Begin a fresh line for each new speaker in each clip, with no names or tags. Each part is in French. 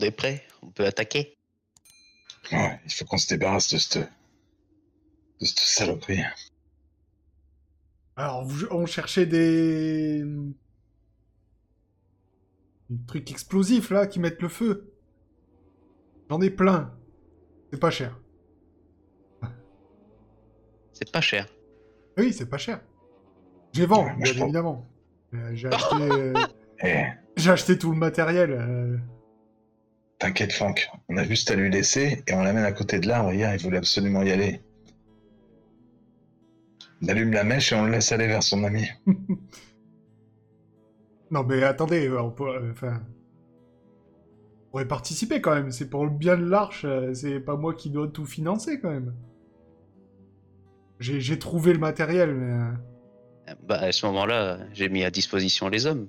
monde est prêt. On peut attaquer.
Ouais, il faut qu'on se débarrasse de cette, de cette saloperie.
Alors, vous- on cherchait des... Des trucs explosifs, là, qui mettent le feu. J'en ai plein. C'est pas cher.
C'est pas cher.
Oui, c'est pas cher. Je les vends,
Ouais, moi,
bien évidemment. Euh, J'ai acheté, euh,
Eh,
j'ai acheté tout le matériel. euh.
T'inquiète, Franck. On a juste à lui laisser et on l'amène à côté de l'arbre. Hier, il voulait absolument y aller. On allume la mèche et on le laisse aller vers son ami.
Non, mais attendez, euh, on peut... Enfin... On pourrait participer, quand même. C'est pour le bien de l'arche. euh, C'est pas moi qui dois tout financer, quand même. J'ai trouvé le matériel, mais... euh,
Bah, à ce moment-là, j'ai mis à disposition les hommes.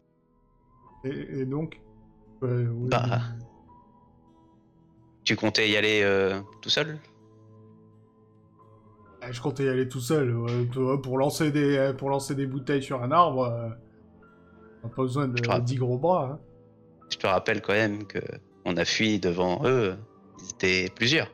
Et, et donc Ouais, ouais,
Bah,
mais-
Tu comptais y aller euh, tout seul?
Ah, Je comptais y aller tout seul. ouais, toi, pour, lancer des, pour lancer des bouteilles sur un arbre, euh, on n'a pas besoin de
Je te
10 gros bras. hein.
Je te rappelle quand même que on a fui devant eux. Ils étaient plusieurs.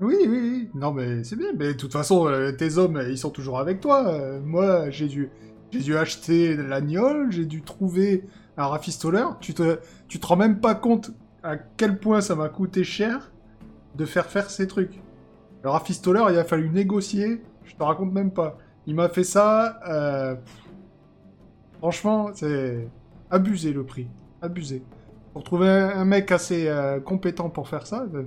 Oui, oui, oui. Non, mais c'est bien. Mais de toute façon, euh, tes hommes, ils sont toujours avec toi. Euh, moi, j'ai dû, j'ai dû acheter l'agnole, j'ai dû trouver un rafistoleur. Tu te, tu te rends même pas compte à quel point ça m'a coûté cher de faire faire ces trucs. Le rafistoleur, il a fallu négocier. Je te raconte même pas. Il m'a fait ça. euh. Franchement, c'est abusé le prix. Abusé. Pour trouver un, un mec assez euh, compétent pour faire ça. euh,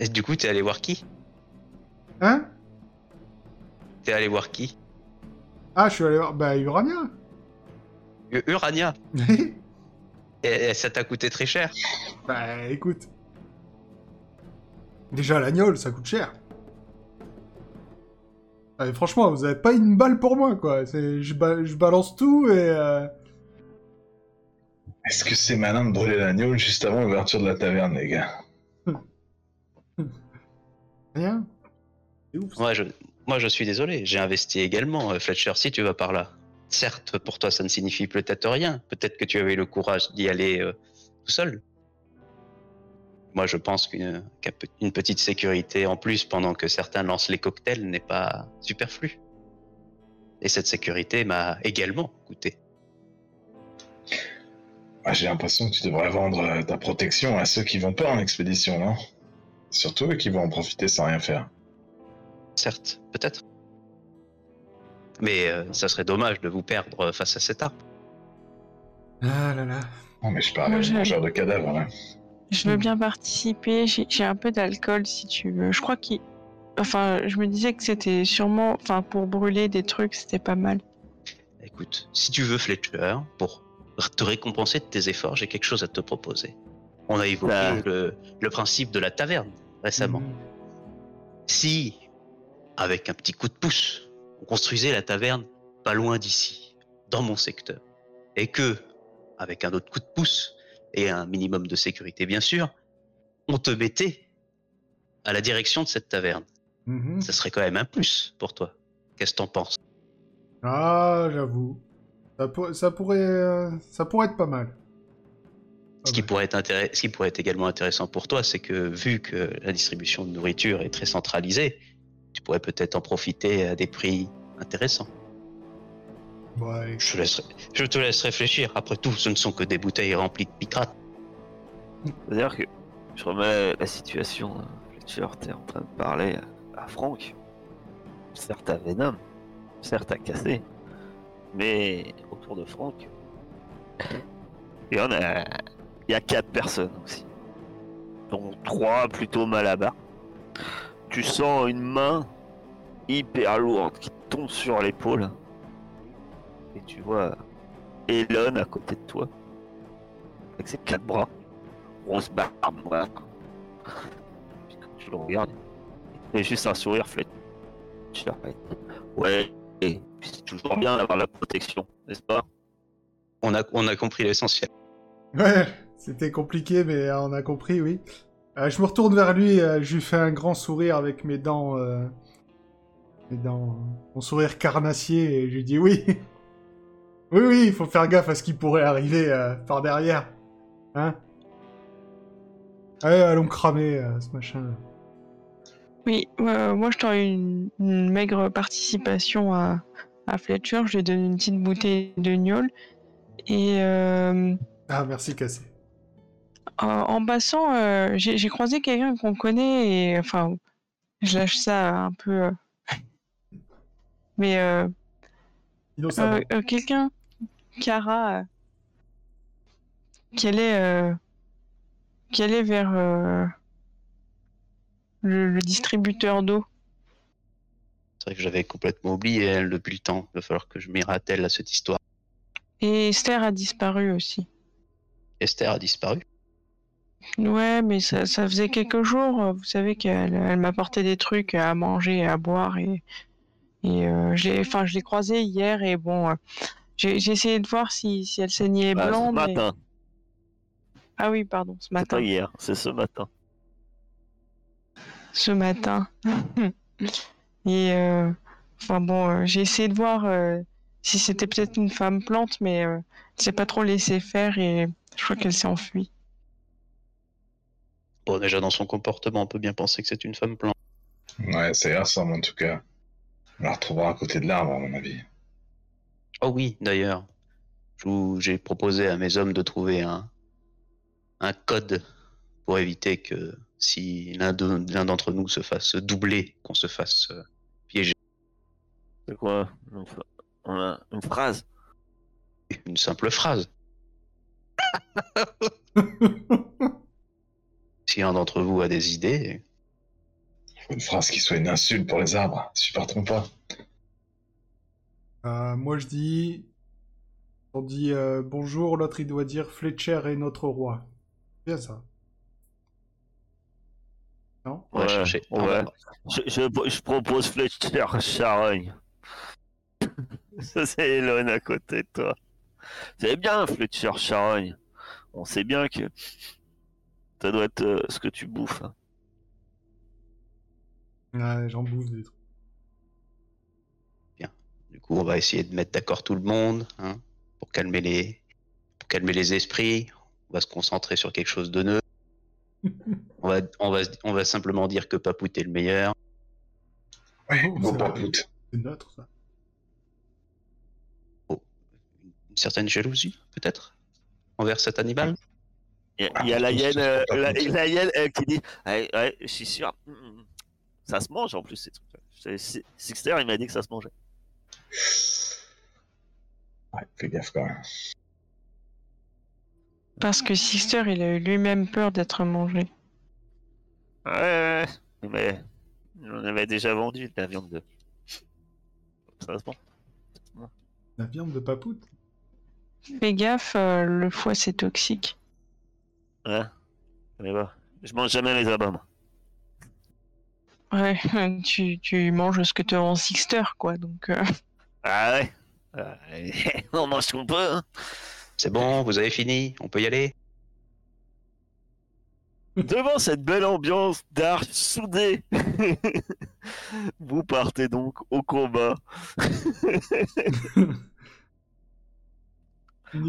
Et du coup, t'es allé voir qui?
Hein?
T'es allé voir qui?
Ah, je suis allé voir. Bah, Urania.
U- Urania? Et, et ça t'a coûté très cher.
bah, écoute. Déjà, l'agnole, ça coûte cher. Ah, et franchement, vous avez pas une balle pour moi, quoi. Je, ba- je balance tout et. euh,
Est-ce que c'est malin de brûler l'agneau juste avant l'ouverture de la taverne, les gars?
Rien. C'est ouf. ça.
Moi, je, moi, je suis désolé. J'ai investi également, euh, Fletcher, si tu vas par là. Certes, pour toi, ça ne signifie peut-être rien. Peut-être que tu avais le courage d'y aller euh, tout seul. Moi, je pense qu'une qu'un pe- une petite sécurité en plus pendant que certains lancent les cocktails n'est pas superflue. Et cette sécurité m'a également coûté.
Ah, J'ai l'impression que tu devrais vendre euh, ta protection à ceux qui vont pas en expédition, non? Surtout eux qui vont en profiter sans rien faire.
Certes, peut-être. Mais euh, ça serait dommage de vous perdre face à cet arbre.
Ah là là.
Non, mais je parle
Moi, j'ai-
mangeurs de cadavres, là.
Je veux bien participer. J'ai j'ai un peu d'alcool si tu veux. Je crois qu'il. Enfin, je me disais que c'était sûrement. Enfin, pour brûler des trucs, c'était pas mal.
Écoute, si tu veux Fletcher, pour te récompenser de tes efforts, j'ai quelque chose à te proposer. On a évoqué
Bah.
le, le principe de la taverne récemment.
Mhm.
Si, avec un petit coup de pouce, on construisait la taverne pas loin d'ici, dans mon secteur, et que, avec un autre coup de pouce, et un minimum de sécurité bien sûr, on te mettait à la direction de cette taverne,
Mhm.
ça serait quand même un plus pour toi. Qu'est-ce que t'en penses?
Ah, j'avoue. Ça, pour- ça pourrait, euh, ça pourrait être pas mal.
Ce
Pas
qui,
mal.
pourrait être intéress- ce qui pourrait être également intéressant pour toi, c'est que vu que la distribution de nourriture est très centralisée, tu pourrais peut-être en profiter à des prix intéressants.
Ouais,
Je te, laisse, je te laisse réfléchir. Après tout, ce ne sont que des bouteilles remplies de picrate.
C'est-à-dire que je remets la situation. euh, Fletcher, t'es en train de parler à Franck. Certes à Venom, certes à Cassé, mais autour de Franck, il y en a, il y a quatre personnes aussi, dont trois plutôt mal à bas. Tu sens une main hyper lourde qui tombe sur l'épaule, et tu vois Elon à côté de toi, avec ses quatre bras grosse barbe noire. Tu le regardes, il a juste un sourire Fletcher. Ouais, et c'est toujours bien d'avoir la protection, n'est-ce pas?
On a, on a compris l'essentiel.
Ouais, c'était compliqué, mais on a compris, oui. Euh, je me retourne vers lui, euh, je lui fais un grand sourire avec mes dents, euh, mes dents, mon sourire carnassier, et je lui dis oui. oui, oui, il faut faire gaffe à ce qui pourrait arriver par derrière. Hein Allez, allons cramer ce machin.
Oui, euh, moi je t'aurais une, une maigre participation à, à Fletcher. Je lui ai donné une petite bouteille de gnôle. Et euh,
Ah, merci, Cassé.
En- en passant, euh, j'ai j'ai croisé quelqu'un qu'on connaît et enfin, je lâche ça un peu. euh, Mais euh. Euh, euh, quelqu'un, Cara, euh, qui allait, euh, qui allait vers euh, le, le distributeur d'eau.
C'est vrai que j'avais complètement oublié elle depuis le temps. Il va falloir que je m'y rappelle à cette histoire.
Et Esther a disparu aussi.
Esther a disparu.
Ouais, mais ça, ça faisait quelques jours. euh, Vous savez qu'elle elle m'apportait des trucs à manger et à boire et, et euh, j'ai, enfin, je l'ai croisée hier et bon, euh, j'ai j'ai essayé de voir si, si elle saignait
Bah,
blanc.
ce
mais-
matin,
Ah oui, pardon, ce
c'est
matin.
pas hier, c'est ce matin.
ce matin. Et euh, enfin bon, j'ai essayé de voir si c'était peut-être une femme plante, mais elle s'est pas trop laissé faire et je crois qu'elle s'est enfuie.
Bon, déjà dans son comportement, on peut bien penser que c'est une femme plante.
Ouais, ça y ressemble en tout cas. On la retrouvera à côté de l'arbre, à mon avis.
Oh oui, d'ailleurs, j'ai proposé à mes hommes de trouver un, un code pour éviter que si l'un de- l'un d'entre nous se fasse doubler, qu'on se fasse euh, piéger.
C'est quoi on a une phrase?
Une simple phrase. Si un d'entre vous a des idées,
Faut une phrase qui soit une insulte pour les arbres, si je ne trompe pas.
Euh, moi, je dis. On dit euh, bonjour, l'autre il doit dire Fletcher est notre roi. Bien ça. Non?
On va
Ouais,
chercher.
ouais.
on va-
je, je- je propose Fletcher Charogne. C'est Elon à côté de toi. C'est bien, Fletcher Charogne. On sait bien que ça doit être euh, ce que tu bouffes. hein.
Ouais, j'en bouffe des trucs.
Du coup, on va essayer de mettre d'accord tout le monde hein, pour calmer les pour calmer les esprits. On va se concentrer sur quelque chose de neutre. On va, on va, on va simplement dire que Papout est le meilleur.
Ouais,
Oh,
bon
c'est
papout.
C'est neutre, ça.
Une certaine jalousie, peut-être, envers cet animal?
Il y a,
Ah,
il y a la
je
hyène, euh,
pas
la,
compte.
la hyène euh, qui dit ouais, ouais, je suis sûr, mm, mm, ça se mange en plus ces trucs. Sixter, il m'a dit que ça se mangeait.
Ouais, fais gaffe quand même.
Parce que Sixter, il a eu lui-même peur d'être mangé.
Ouais, ouais, ouais. mais on avait déjà vendu de la viande de. Ça se mange.
La viande de papoute?
Fais gaffe, euh, le foie c'est toxique.
Ouais. Mais bah, je mange jamais les abats, moi.
Ouais, tu, tu manges ce que te rend Sixter, quoi. Donc, euh,
Ah ouais. Ouais. on mange ce qu'on peut. Hein.
C'est bon, vous avez fini, on peut y aller.
Devant cette belle ambiance d'art soudé, vous partez donc au combat.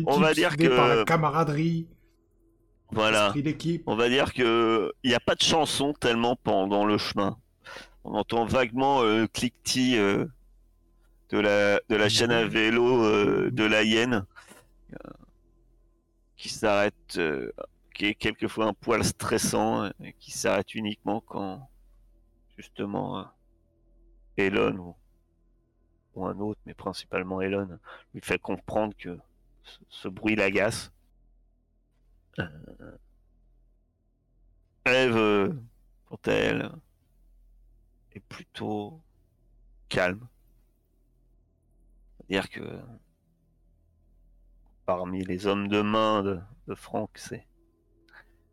On va dire
soudée
que-
par la camaraderie,
Voilà. On va dire que il n'y a pas de chanson tellement pendant le chemin. On entend vaguement euh, le cliquetis euh, de la de la chaîne à vélo euh, de la hyène euh, qui s'arrête, euh, qui est quelquefois un poil stressant, euh, et qui s'arrête uniquement quand justement euh, Elon ou, ou un autre, mais principalement Elon, lui fait comprendre que ce, ce bruit l'agace. Eve, quant à elle, est plutôt calme. C'est-à-dire que parmi les hommes de main de, de Franck, c'est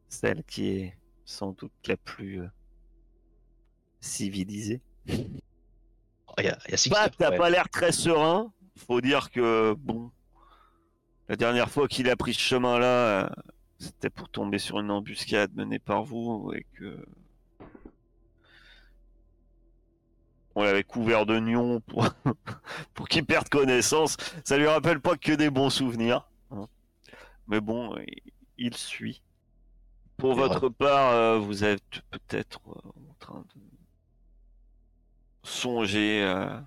celle qui est sans doute la plus euh, civilisée.
Oh, y a, y
Bah, t'as
ouais.
pas l'air très serein. Faut dire que, bon, la dernière fois qu'il a pris ce chemin-là, euh, c'était pour tomber sur une embuscade menée par vous et que. On l'avait couvert de nions pour, pour qu'il perde connaissance. Ça lui rappelle pas que des bons souvenirs. hein. Mais bon, il, suit. Pour votre part, euh, vous êtes peut-être euh, en train de songer euh,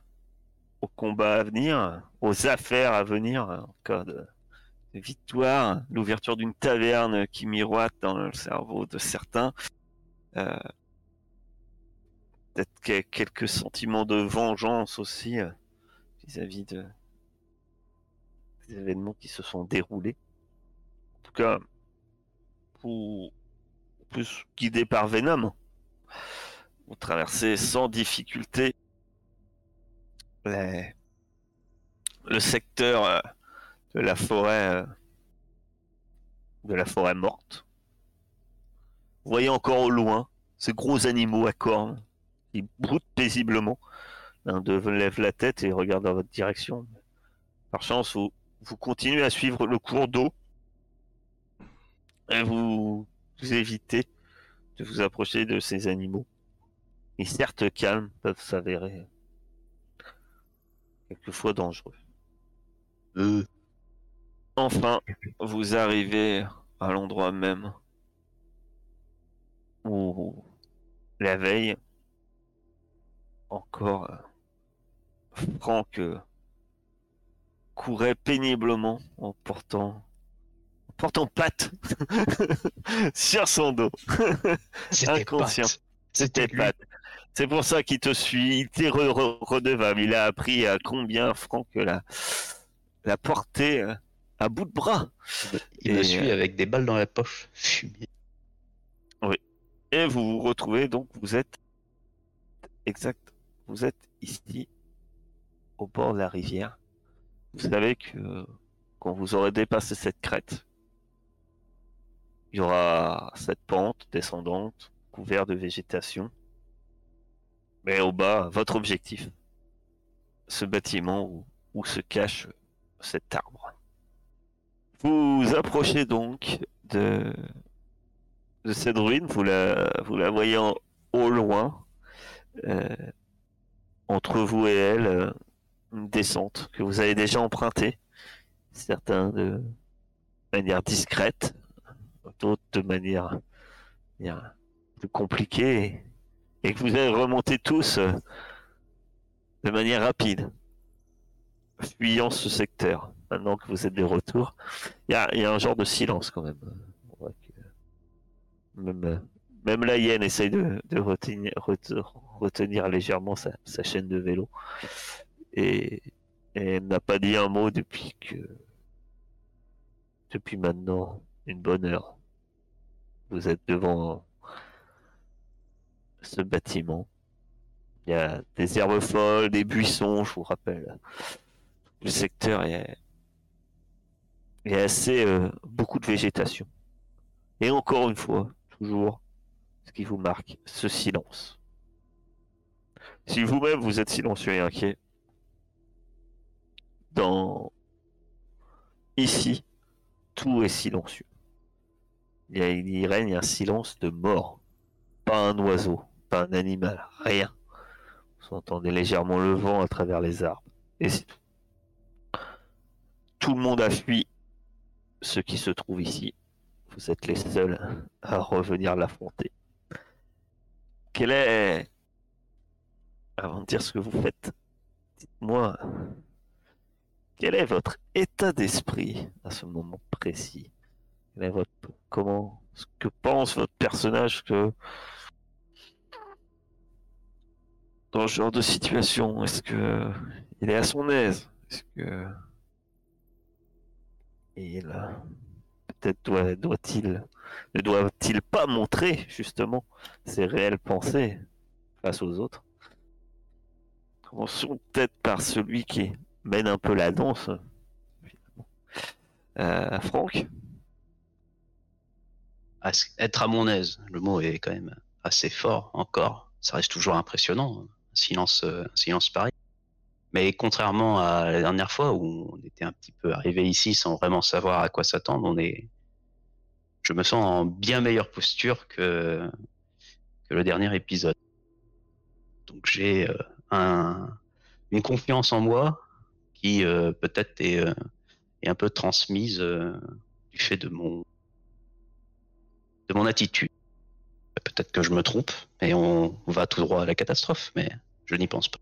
au combat à venir, aux affaires à venir, en cas de victoire, l'ouverture d'une taverne qui miroite dans le cerveau de certains. Euh, peut-être que- quelques sentiments de vengeance aussi euh, vis-à-vis de des événements qui se sont déroulés. En tout cas, vous, plus guidé par Venom, vous traversez sans difficulté le secteur euh, de la forêt euh, de la forêt morte. Vous voyez encore au loin ces gros animaux à cornes qui broutent paisiblement. L'un d'eux lève la tête et regarde dans votre direction. Par chance, vous, vous continuez à suivre le cours d'eau et vous, évitez de vous approcher de ces animaux. Et certes calmes peuvent s'avérer quelquefois dangereux.
Euh,
Enfin, vous arrivez à l'endroit même où la veille, encore, euh, Franck euh, courait péniblement en portant, en portant patte sur son dos.
C'était
Inconscient. C'était
lui.
Pat. C'est pour ça qu'il te suit. Il t'est re- re- redevable. Il a appris à combien Franck la, la porter euh, à bout de bras.
Il me suit
euh,
avec des balles dans la poche. Fumier.
Et vous vous retrouvez donc, vous êtes exact, vous êtes ici au bord de la rivière. Vous savez que quand vous aurez dépassé cette crête, il y aura cette pente descendante couverte de végétation. Mais au bas, votre objectif, ce bâtiment où, où se cache cet arbre. Vous approchez donc de, cette ruine, vous la, vous la voyez au loin, euh, entre vous et elle, euh, une descente que vous avez déjà empruntée, certains de manière discrète, d'autres de manière, plus compliquée, et que vous avez remonté tous euh, de manière rapide, fuyant ce secteur. Maintenant que vous êtes de retour, il y a, un genre de silence quand même. Même, la hyène essaye de, retenir, rete- retenir légèrement sa, chaîne de vélo. Et, et elle n'a pas dit un mot depuis que. Depuis maintenant une bonne heure. Vous êtes devant ce bâtiment. Il y a des herbes folles, des buissons, je vous rappelle. Le secteur est, est assez euh, beaucoup de végétation. Et encore une fois, toujours, ce qui vous marque, ce silence. Si vous-même vous êtes silencieux et inquiet, dans ici, tout est silencieux. Il, y il règne un silence de mort. Pas un oiseau, pas un animal, rien. Vous entendez légèrement le vent à travers les arbres. Et c'est tout. Tout le monde a fui ce qui se trouve ici. Vous êtes les seuls à revenir l'affronter. Quel est... Avant de dire ce que vous faites, dites-moi, quel est votre état d'esprit à ce moment précis? Comment... Ce que pense votre personnage que... Dans ce genre de situation, est-ce que il est à son aise? Il peut-être doit, doit-il ne doit-il pas montrer justement ses réelles pensées face aux autres? Commençons peut-être par celui qui mène un peu la danse. Euh, Franck?
S- Être à mon aise, le mot est quand même assez fort encore. Ça reste toujours impressionnant, un silence, euh, un silence pareil. Mais contrairement à la dernière fois où on était un petit peu arrivé ici sans vraiment savoir à quoi s'attendre, on est, je me sens en bien meilleure posture que que le dernier épisode. Donc j'ai euh, un, une confiance en moi qui euh, peut-être est, euh, est un peu transmise euh, du fait de mon mon attitude. Peut-être que je me trompe et on va tout droit à la catastrophe, mais je n'y pense pas.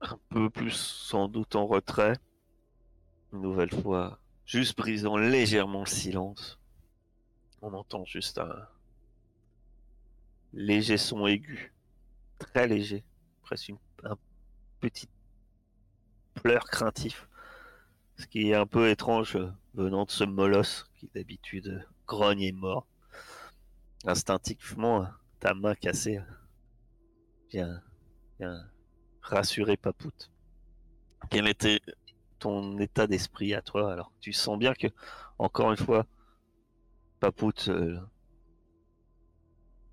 Un peu plus sans doute en retrait. Une nouvelle fois, juste brisant légèrement le silence. On entend juste un léger son aigu, très léger, presque un petit pleur craintif. Ce qui est un peu étrange euh, venant de ce molosse qui d'habitude grogne et mord. Instinctivement, ta main cassée vient, vient rassurer Papout. Quel était ton état d'esprit à toi alors? Tu sens bien que, encore une fois, Papout euh,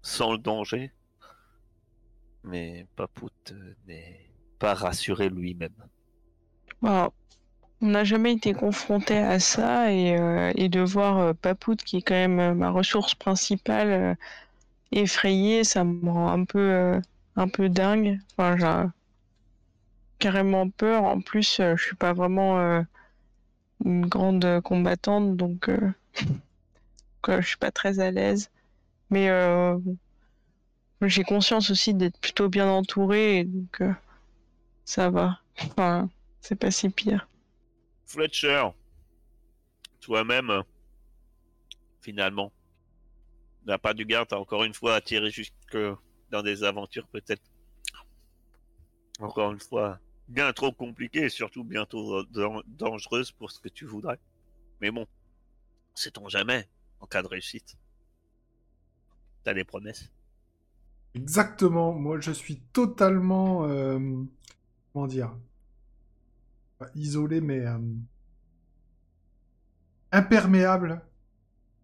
sent le danger, mais Papout euh, n'est pas rassuré lui-même.
Bon, on n'a jamais été confronté à ça et, euh, de voir Papout, qui est quand même ma ressource principale, effrayé, ça me rend un peu, un dingue. Enfin, carrément peur. En plus, euh, je suis pas vraiment euh, une grande combattante, donc euh, que je suis pas très à l'aise. Mais euh, j'ai conscience aussi d'être plutôt bien entourée, et donc euh, ça va. Enfin, c'est pas si pire.
Fletcher, toi-même, euh, finalement, n'a pas du garde, t'as encore une fois attiré jusque dans des aventures peut-être, encore une fois, bien trop compliquées et surtout bientôt dan- dangereuses pour ce que tu voudrais. Mais bon, sait-on jamais, en cas de réussite. T'as des promesses.
Exactement. Moi, je suis totalement, euh, comment dire, pas isolé, mais euh, imperméable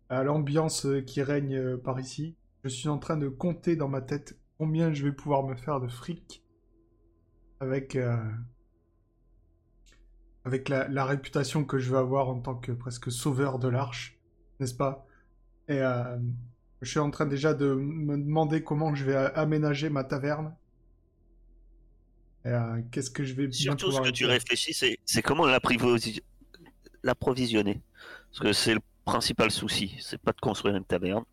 à l'ambiance euh, qui règne euh, par ici. Je suis en train de compter dans ma tête combien je vais pouvoir me faire de fric avec euh, avec la, la réputation que je vais avoir en tant que presque sauveur de l'arche, n'est-ce pas? Et euh, je suis en train déjà de me demander comment je vais aménager ma taverne. Et, euh, qu'est-ce que je vais
Surtout ce que tu réfléchis, c'est, c'est comment l'approvisionner? Parce que c'est le principal souci. C'est pas de construire une taverne.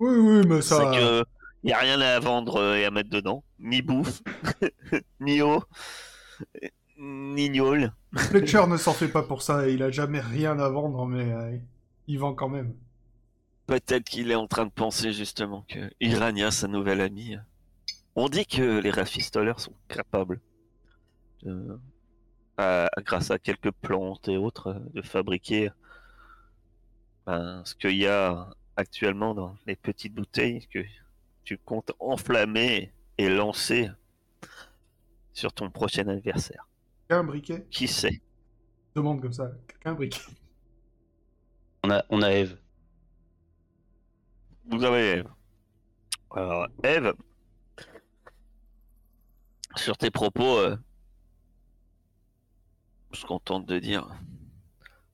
Oui, oui, mais ça.
que y a rien à vendre euh, et à mettre dedans. Ni bouffe, ni eau, ni gnôle.
Fletcher ne s'en fait pas pour ça. Il a jamais rien à vendre, mais euh, il vend quand même.
Peut-être qu'il est en train de penser justement que Irania, sa nouvelle amie. On dit que les rafistoleurs sont capables, de- à- grâce à quelques plantes et autres, euh, de fabriquer ben, ce qu'il y a actuellement dans les petites bouteilles que tu comptes enflammer et lancer sur ton prochain adversaire.
Un briquet?
Qui sait?
Je demande comme ça. Un briquet?
On a, on a Eve.
Vous avez Eve. Alors, Eve, sur tes propos, euh, je suis content de dire,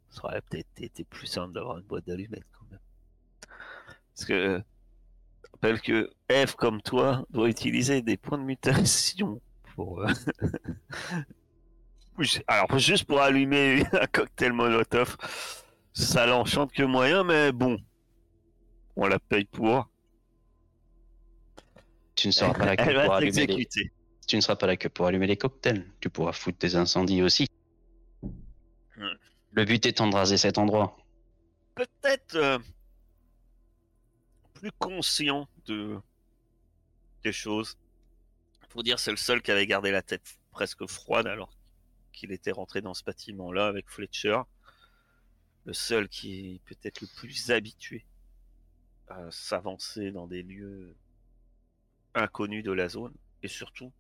ça aurait peut-être été plus simple d'avoir une boîte d'allumettes quand même. Parce que, euh, rappelle que Eve, comme toi, doit utiliser des points de mutation pour. euh, Alors, juste pour allumer un cocktail Molotov, ça l'enchante que moyen, mais bon, on la paye pour.
Tu ne seras pas là que pour allumer les... Tu ne seras pas là que pour allumer les cocktails. Tu pourras foutre des incendies aussi.
Hmm.
Le but étant de raser cet endroit.
Peut-être euh, conscient de des choses. Faut dire, c'est le seul qui avait gardé la tête presque froide alors qu'il était rentré dans ce bâtiment-là avec Fletcher. Le seul qui peut-être le plus habitué à s'avancer dans des lieux inconnus de la zone et surtout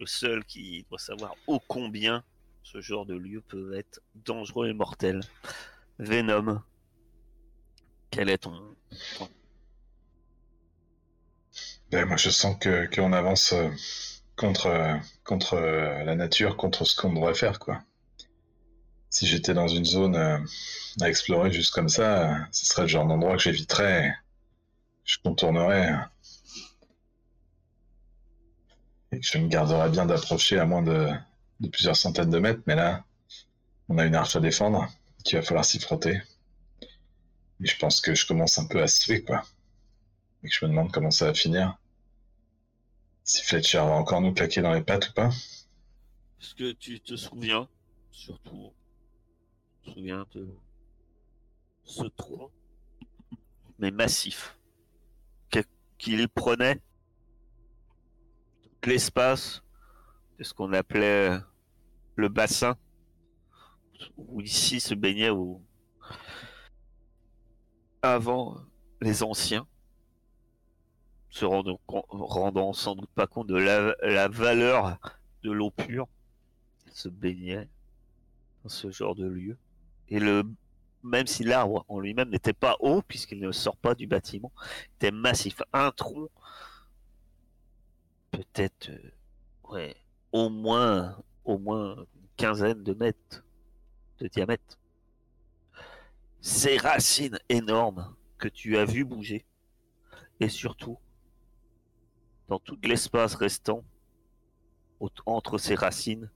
le seul qui doit savoir ô combien ce genre de lieu peut être dangereux et mortel. Venom, quel est ton...
Ben, moi, je sens que qu'on avance euh, contre, euh, contre euh, la nature, contre ce qu'on devrait faire, quoi. Si j'étais dans une zone à explorer juste comme ça, ce serait le genre d'endroit que j'éviterais, je contournerais, et que je me garderais bien d'approcher à moins de, plusieurs centaines de mètres. Mais là, on a une arche à défendre, qu'il va falloir s'y frotter. Et je pense que je commence un peu à se quoi. et que je me demande comment ça va finir. Si Fletcher va encore nous claquer dans les pattes ou pas.
Est-ce que tu te souviens, surtout, tu souviens de ce tronc, mais massif, qu'il prenait l'espace de ce qu'on appelait le bassin, où ici se baignaient ou avant les anciens, se rendant, sans doute pas compte de la, valeur de l'eau pure, se baignaient dans ce genre de lieu. Et le, même si l'arbre en lui-même n'était pas haut, puisqu'il ne sort pas du bâtiment, était massif. Un tronc, peut-être, euh, ouais, au moins, au moins une quinzaine de mètres de diamètre. Ces racines énormes que tu as vu bouger, et surtout, dans tout l'espace restant entre ces racines,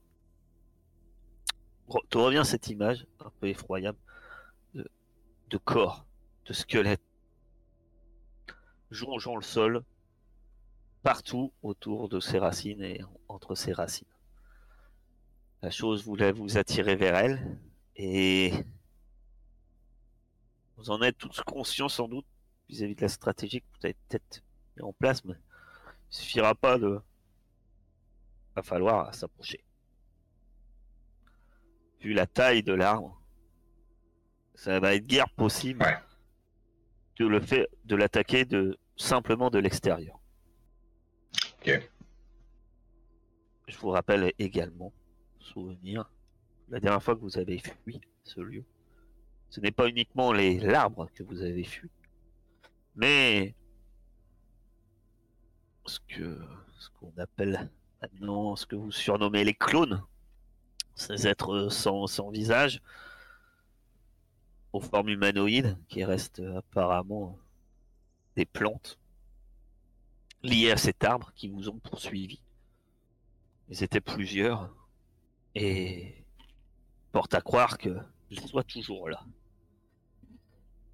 te revient cette image un peu effroyable de, corps, de squelette, jongeant le sol partout autour de ces racines et entre ces racines. La chose voulait vous attirer vers elle et vous en êtes tous conscients sans doute vis-à-vis de la stratégie que vous avez peut-être mis en place, mais il suffira pas de. Va falloir s'approcher. Vu la taille de l'arbre, ça va être guère possible
Ouais.
de le faire, de l'attaquer de simplement de l'extérieur.
Ok.
Je vous rappelle également, souvenir, la dernière fois que vous avez fui ce lieu, ce n'est pas uniquement les l'arbre que vous avez fui, mais ce que ce qu'on appelle maintenant, ce que vous surnommez les clones, ces êtres sans, sans visage, aux formes humanoïdes, qui restent apparemment des plantes liées à cet arbre qui vous ont poursuivi. Ils étaient plusieurs et porte à croire qu'ils soient toujours là.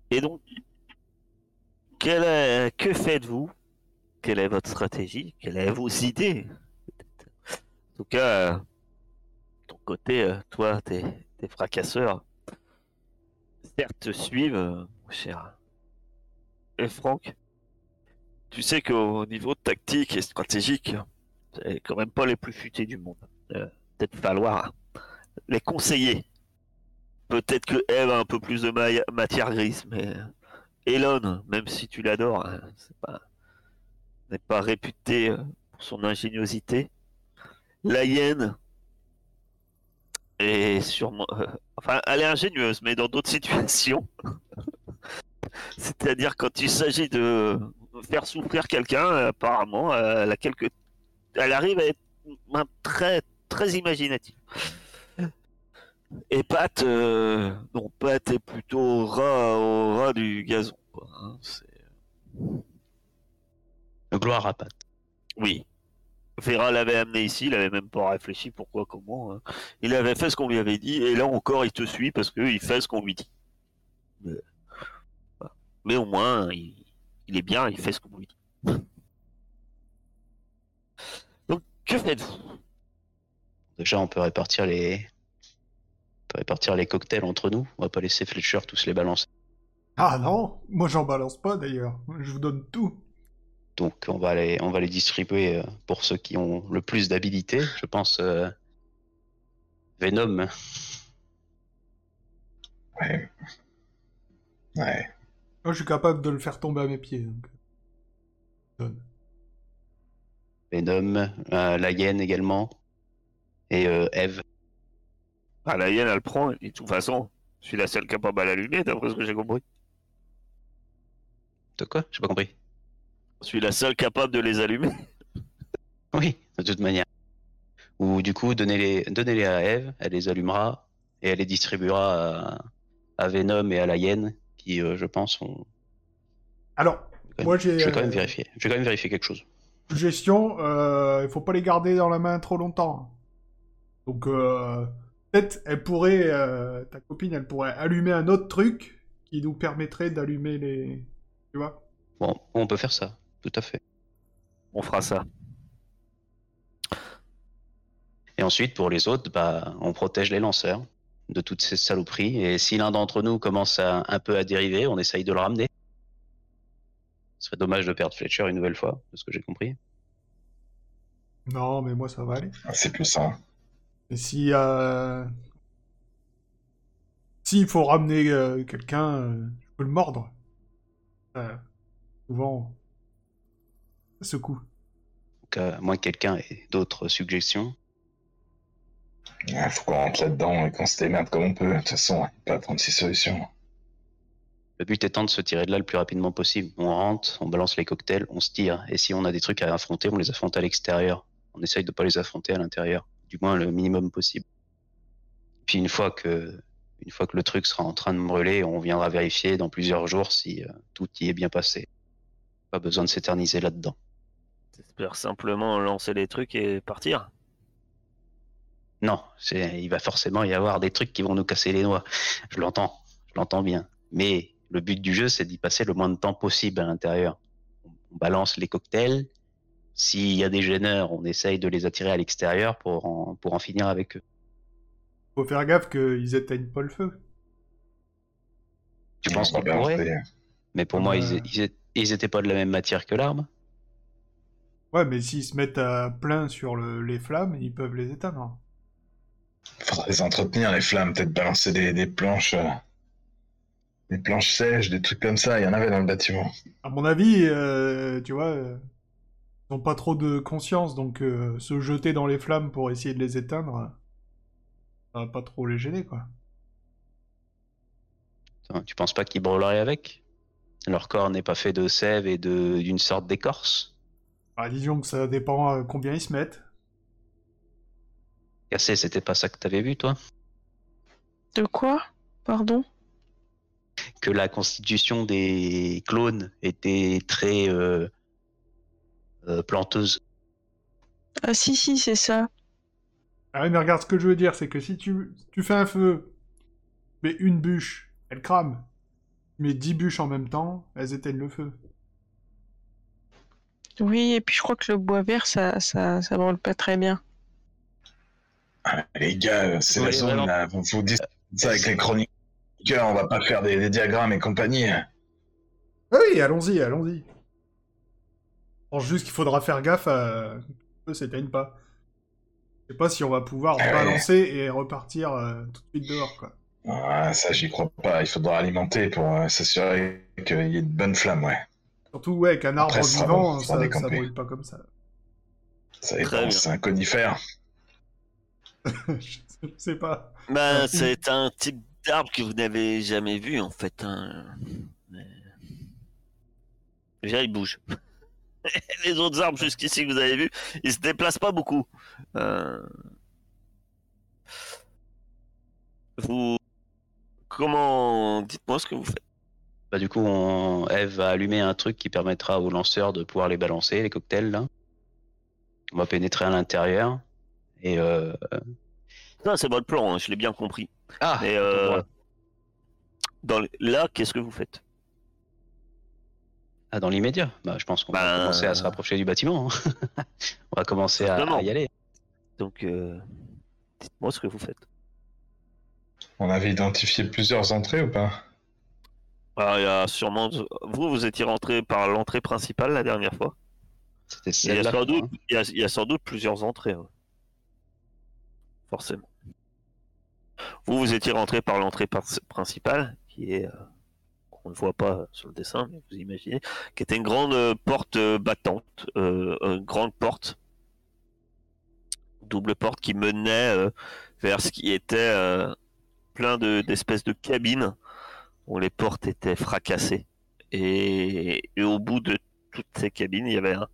Et donc, est- que faites-vous Quelle est votre stratégie Quelles sont vos idées En tout cas, euh, ton côté, euh, toi, tes, fracasseurs, certes te suivent, euh, mon cher. Et Franck, tu sais qu'au niveau tactique et stratégique, c'est quand même pas les plus futés du monde. Peut-être falloir les conseiller. Peut-être que Eve a un peu plus de ma- matière grise, mais Elon, même si tu l'adores, hein, c'est pas n'est pas réputé euh, pour son ingéniosité. La hyène est sûrement, euh, enfin, elle est ingénieuse, mais dans d'autres situations. C'est-à-dire quand il s'agit de faire souffrir quelqu'un, apparemment, elle a quelque, elle arrive à être très très imaginative. Et Pat, euh, non, Pat est plutôt au ras, au ras du gazon. Hein, c'est-
Gloire à Pat.
Oui. Vera l'avait amené ici, il avait même pas réfléchi pourquoi, comment. hein. Il avait fait ce qu'on lui avait dit, et là encore il te suit parce qu'il fait ce qu'on lui dit. Mais. Mais au moins, il, il est bien, il fait ce qu'on lui dit. Donc, que faites-vous?
Déjà, on peut répartir les. on peut répartir les cocktails entre nous. On va pas laisser Fletcher tous les balancer.
Ah non, moi j'en balance pas d'ailleurs. Je vous donne tout.
Donc, on va les, on va les distribuer euh, pour ceux qui ont le plus d'habilité. Je pense euh, Venom.
Ouais. Ouais.
Moi je suis capable de le faire tomber à mes pieds. donc. Donne.
Venom, euh, la hyène également. Et euh, Eve.
Ah, la hyène, elle prend, et de toute façon, je suis la seule capable à l'allumer, d'après ce que j'ai compris.
De quoi? J'ai pas compris.
Je suis la seule capable de les allumer.
Oui, de toute manière. Ou du coup, donnez-les donnez -les à Eve, elle les allumera et elle les distribuera à, à Venom et à la hyène qui, euh, je pense, ont.
Alors,
même-
moi j'ai.
Je vais quand même
euh,
vérifier. Je vais quand même vérifier quelque chose.
Gestion, euh, il faut pas les garder dans la main trop longtemps. Donc, euh, peut-être, elle pourrait, euh, ta copine, elle pourrait allumer un autre truc qui nous permettrait d'allumer les. Tu vois?
Bon, on peut faire ça, tout à fait.
On fera ça.
Et ensuite, pour les autres, bah, on protège les lanceurs de toutes ces saloperies. Et si l'un d'entre nous commence à, un peu à dériver, on essaye de le ramener. Ce serait dommage de perdre Fletcher une nouvelle fois, de ce que j'ai compris.
Non, mais moi ça va aller.
Ah, C'est plus ça.
Et si euh... s'il faut ramener euh, quelqu'un, euh, je peux le mordre. Euh, souvent, ça secoue.
Donc, à moins que quelqu'un ait d'autres suggestions.
Il faut qu'on rentre là-dedans et qu'on se démerde comme on peut. De toute façon, il n'y a pas 36 solutions.
Le but étant de se tirer de là le plus rapidement possible. On rentre, on balance les cocktails, on se tire. Et si on a des trucs à affronter, on les affronte à l'extérieur. On essaye de pas les affronter à l'intérieur. Du moins le minimum possible. Puis une fois que, une fois que le truc sera en train de brûler, on viendra vérifier dans plusieurs jours si euh, tout y est bien passé. Pas besoin de s'éterniser là-dedans.
J'espère simplement lancer les trucs et partir.
Non, il va forcément y avoir des trucs qui vont nous casser les noix. Je l'entends, je l'entends bien. Mais le but du jeu, c'est d'y passer le moins de temps possible à l'intérieur. On balance les cocktails. S'il y a des gêneurs, on essaye de les attirer à l'extérieur pour en, pour en finir avec eux.
Faut faire gaffe qu'ils éteignent pas le feu.
Tu penses
On va
qu'ils pourraient
balancer.
Mais pour moi,
Ouais.
ils, ils, ils étaient pas de la même matière que l'arme.
Ouais, mais s'ils se mettent à plein sur le- les flammes, ils peuvent les éteindre.
Faudra les entretenir, les flammes. Peut-être balancer des, des planches. euh, Des planches sèches, des trucs comme ça. Il y en avait dans le bâtiment.
À mon avis, euh, tu vois, euh, ils ont pas trop de conscience, donc euh, se jeter dans les flammes pour essayer de les éteindre, ça va pas trop les gêner, quoi.
Attends, Tu penses pas qu'ils brûleraient avec? Leur corps n'est pas fait de sève et d'une sorte d'écorce?
Ah, disons que ça dépend euh, combien ils se mettent.
Cassé, c'était pas ça que t'avais vu, toi?
De quoi? Pardon?
Que la constitution des clones était très euh, euh, planteuse.
Ah si, si, c'est ça.
Ah oui, mais regarde, ce que je veux dire, c'est que si tu, tu fais un feu, mais une bûche, elle crame. Tu mets 10 bûches en même temps, elles éteignent le feu.
Oui, et puis je crois que le bois vert, ça, ça, ça brûle pas très bien.
Ah, les gars, c'est la zone
vraiment.
là. Vous vous dites ça avec les chroniques. On va pas faire des, des diagrammes et compagnie.
Ah oui, allons-y, allons-y. Je pense juste qu'il faudra faire gaffe à... feu s'éteigne pas. Je sais pas si on va pouvoir
Ah ouais.
balancer et repartir euh, tout de suite dehors, quoi.
Ah, ça, j'y crois pas. Il faudra alimenter pour euh, s'assurer qu'il y ait de bonnes flammes, ouais.
Surtout, ouais, qu'un arbre
Après, ça sera
vivant,
ça
ça, brûle pas comme ça.
Ça dépend, c'est un conifère.
je sais pas.
Ben, c'est un type d'arbre que vous n'avez jamais vu, en fait. hein. Mais- Déjà, il bouge. Les autres arbres jusqu'ici que vous avez vus, ils se déplacent pas beaucoup. Euh, Vous... Comment... Dites-moi ce que vous faites.
Bah, du coup, on... Eve va allumer un truc qui permettra aux lanceurs de pouvoir les balancer, les cocktails, là. On va pénétrer à l'intérieur. Et euh...
Ça, c'est votre plan, hein, je l'ai bien compris.
Ah
Mais euh, dans le- là, qu'est-ce que vous faites?
Ah, dans l'immédiat? Bah, Je pense qu'on va
Bah,
commencer à se rapprocher du bâtiment. hein. on va commencer à y aller.
Donc, euh, dites-moi ce que vous faites.
On avait identifié plusieurs entrées ou pas?
Alors, il y a sûrement... Vous, vous étiez rentré par l'entrée principale la dernière fois.
C'était
Il y, a sans doute, il, y a, il y a sans doute plusieurs entrées. ouais. Forcément. Vous, vous étiez rentré par l'entrée principale, qui est, euh, on ne voit pas sur le dessin, mais vous imaginez, qui était une grande euh, porte euh, battante, euh, une grande porte, double porte qui menait euh, vers ce qui était plein de- d'espèces de cabines où les portes étaient fracassées. Et, et au bout de toutes ces cabines, il y avait un,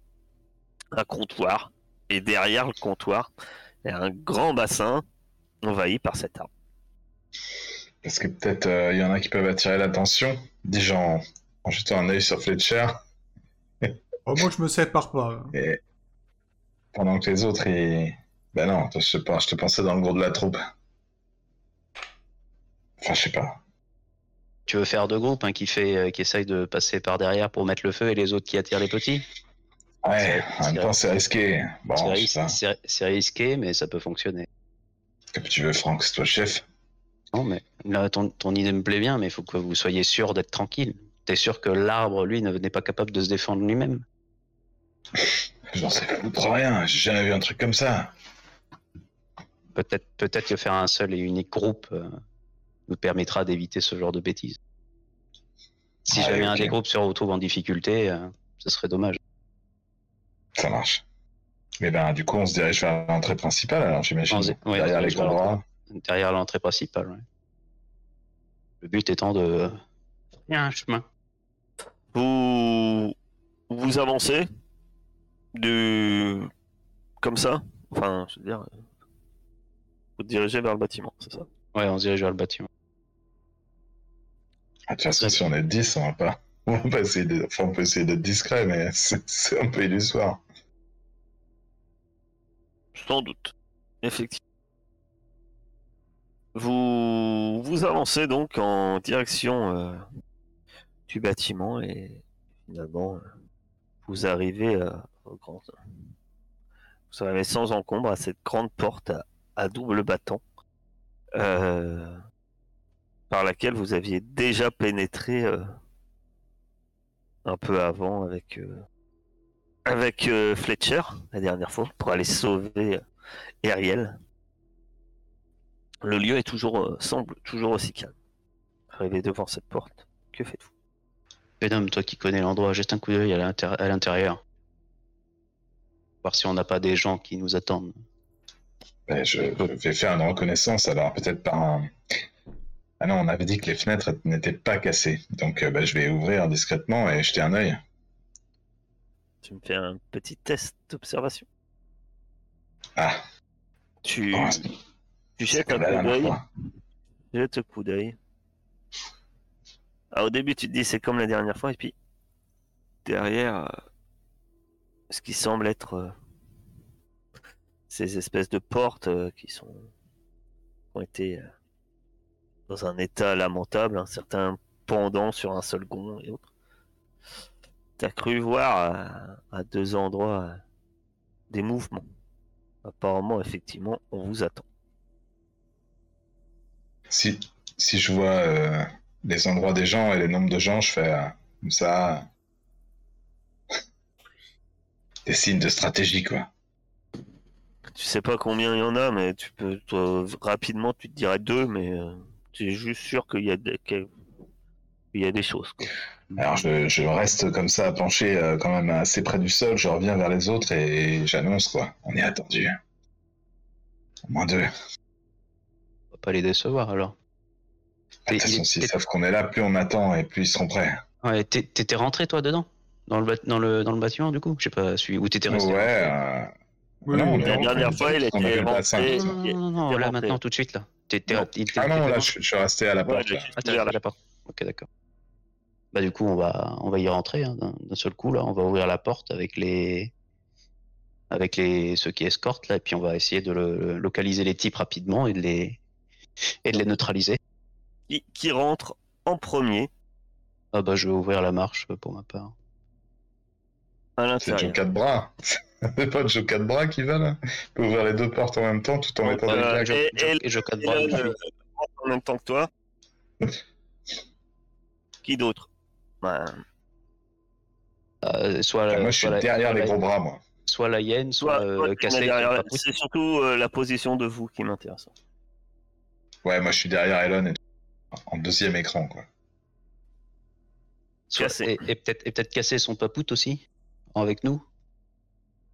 un comptoir. Et derrière le comptoir, il y a un grand bassin envahi par cet arbre.
Parce que peut-être euh, il y en a qui peuvent attirer l'attention. Déjà en, en jetant un œil sur Fletcher.
Oh, moi, je me sépare pas.
Et pendant que les autres, ils... Ben non, toi, je sais pas, je te pensais dans le gros de la troupe. Enfin, je sais pas.
Tu veux faire deux groupes, un qui fait, euh, qui essaye de passer par derrière pour mettre le feu et les autres qui attirent les petits.
Ouais,
C'est-
en même temps, c'est risqué. Bon,
c'est, risqué, mais ça peut fonctionner.
Comme tu veux, Franck, c'est toi le chef.
Non, mais là, ton, ton idée me plaît bien, mais il faut que vous soyez sûr d'être tranquille. T'es sûr que l'arbre, lui, ne- n'est pas capable de se défendre lui-même.
J'en sais foutre rien, j'ai jamais vu un truc comme ça.
Peut-être, peut-être que faire un seul et unique groupe euh, nous permettra d'éviter ce genre de bêtises. Si
Ouais,
jamais un des groupes se retrouve en difficulté, euh, ce serait dommage.
Ça marche. Mais ben, du coup, on se dirige vers l'entrée principale, alors j'imagine.
Se
derrière les.
Derrière l'entrée principale. ouais. Le but étant de. Il y a un chemin.
Vous vous avancez du comme ça, enfin, je veux dire, euh, vous dirigez vers le bâtiment, c'est ça?
Ouais, on se dirige vers le bâtiment.
Ah, De toute façon, si on est 10, on va pas. On va essayer de... on peut essayer d'être discret, mais c'est c'est un peu illusoire.
Sans doute, effectivement. Vous vous avancez donc en direction euh, du bâtiment et finalement euh, vous arrivez euh, au grand. Vous arrivez sans encombre à cette grande porte à, à double battant euh, par laquelle vous aviez déjà pénétré euh, un peu avant avec euh, avec euh, Fletcher la dernière fois pour aller sauver euh, Ariel. Le lieu est toujours euh, semble toujours aussi calme. Arrivé devant cette porte, que faites-vous?
Venom, toi qui connais l'endroit, jette un coup d'œil à l'intér- à l'intérieur. Voir si on n'a pas des gens qui nous attendent.
Ben, je, je vais faire une reconnaissance, alors peut-être par un. Ah non, on avait dit que les fenêtres n'étaient pas cassées. Donc euh, ben, je vais ouvrir discrètement et jeter un œil.
Tu me fais un petit test d'observation.
Ah,
Tu,
oh,
tu jettes un coup d'œil. Jette un coup d'œil. Ah, au début, tu te dis c'est comme la dernière fois, et puis derrière, euh, ce qui semble être euh, ces espèces de portes qui sont ont été dans un état lamentable, un certain pendant sur un seul gond et autres. T'as cru voir à, à deux endroits euh, des mouvements. Apparemment, effectivement, on vous attend.
Si, si je vois euh, les endroits des gens et les nombres de gens, je fais euh, comme ça. Des signes de stratégie, quoi.
Tu sais pas combien il y en a, mais tu peux toi, rapidement tu te dirais deux, mais tu es juste sûr qu'il y a des qu'il y a des choses. Quoi.
Alors je, je reste comme ça penché euh, quand même assez près du sol, je reviens vers les autres et j'annonce quoi. On est attendu. Au moins deux.
On va pas les décevoir alors.
De toute façon, s'ils savent qu'on est là, plus on attend et plus ils seront prêts.
Ouais, t'es- t'étais rentré toi dedans? Dans le, dans, le, dans le bâtiment du coup? J'ai pas suivi. Ou t'étais resté
Ouais. euh,
Oui,
non,
La dernière fois, il était
ça.
Non, non, non, non,
T'es
là maintenant tout de suite là. T'étais-
Non.
il était-
Ah non, là, je, je suis resté à la porte.
Ah,
ouvert la
porte. Ok, d'accord. Bah du coup, on va, on va y rentrer hein, d'un seul coup là. On va ouvrir la porte avec les, avec les ceux qui escortent là, et puis on va essayer de le- localiser les types rapidement et de les, et de les neutraliser.
Qui, qui rentre en premier
Ah bah je vais ouvrir la marche euh, pour ma part.
à
C'est. Joe 4 bras. C'est pas Joe 4 bras qui va là Il peut ouvrir les deux portes en même temps tout en mettant
euh,
des claques.
et- et-
Et cadre
Et
bras
le- en même temps que toi. Qui d'autre? Ben,
Euh, soit la,
moi, je suis
la-
derrière les
la-
gros bras, moi.
soit la hyène,
Soit,
soit, euh,
derrière. C'est surtout euh, la position de vous qui m'intéresse.
Ouais, moi je suis derrière Elon et en deuxième écran quoi.
Soit-. Et, et peut-être et peut-être casser son papout aussi avec nous.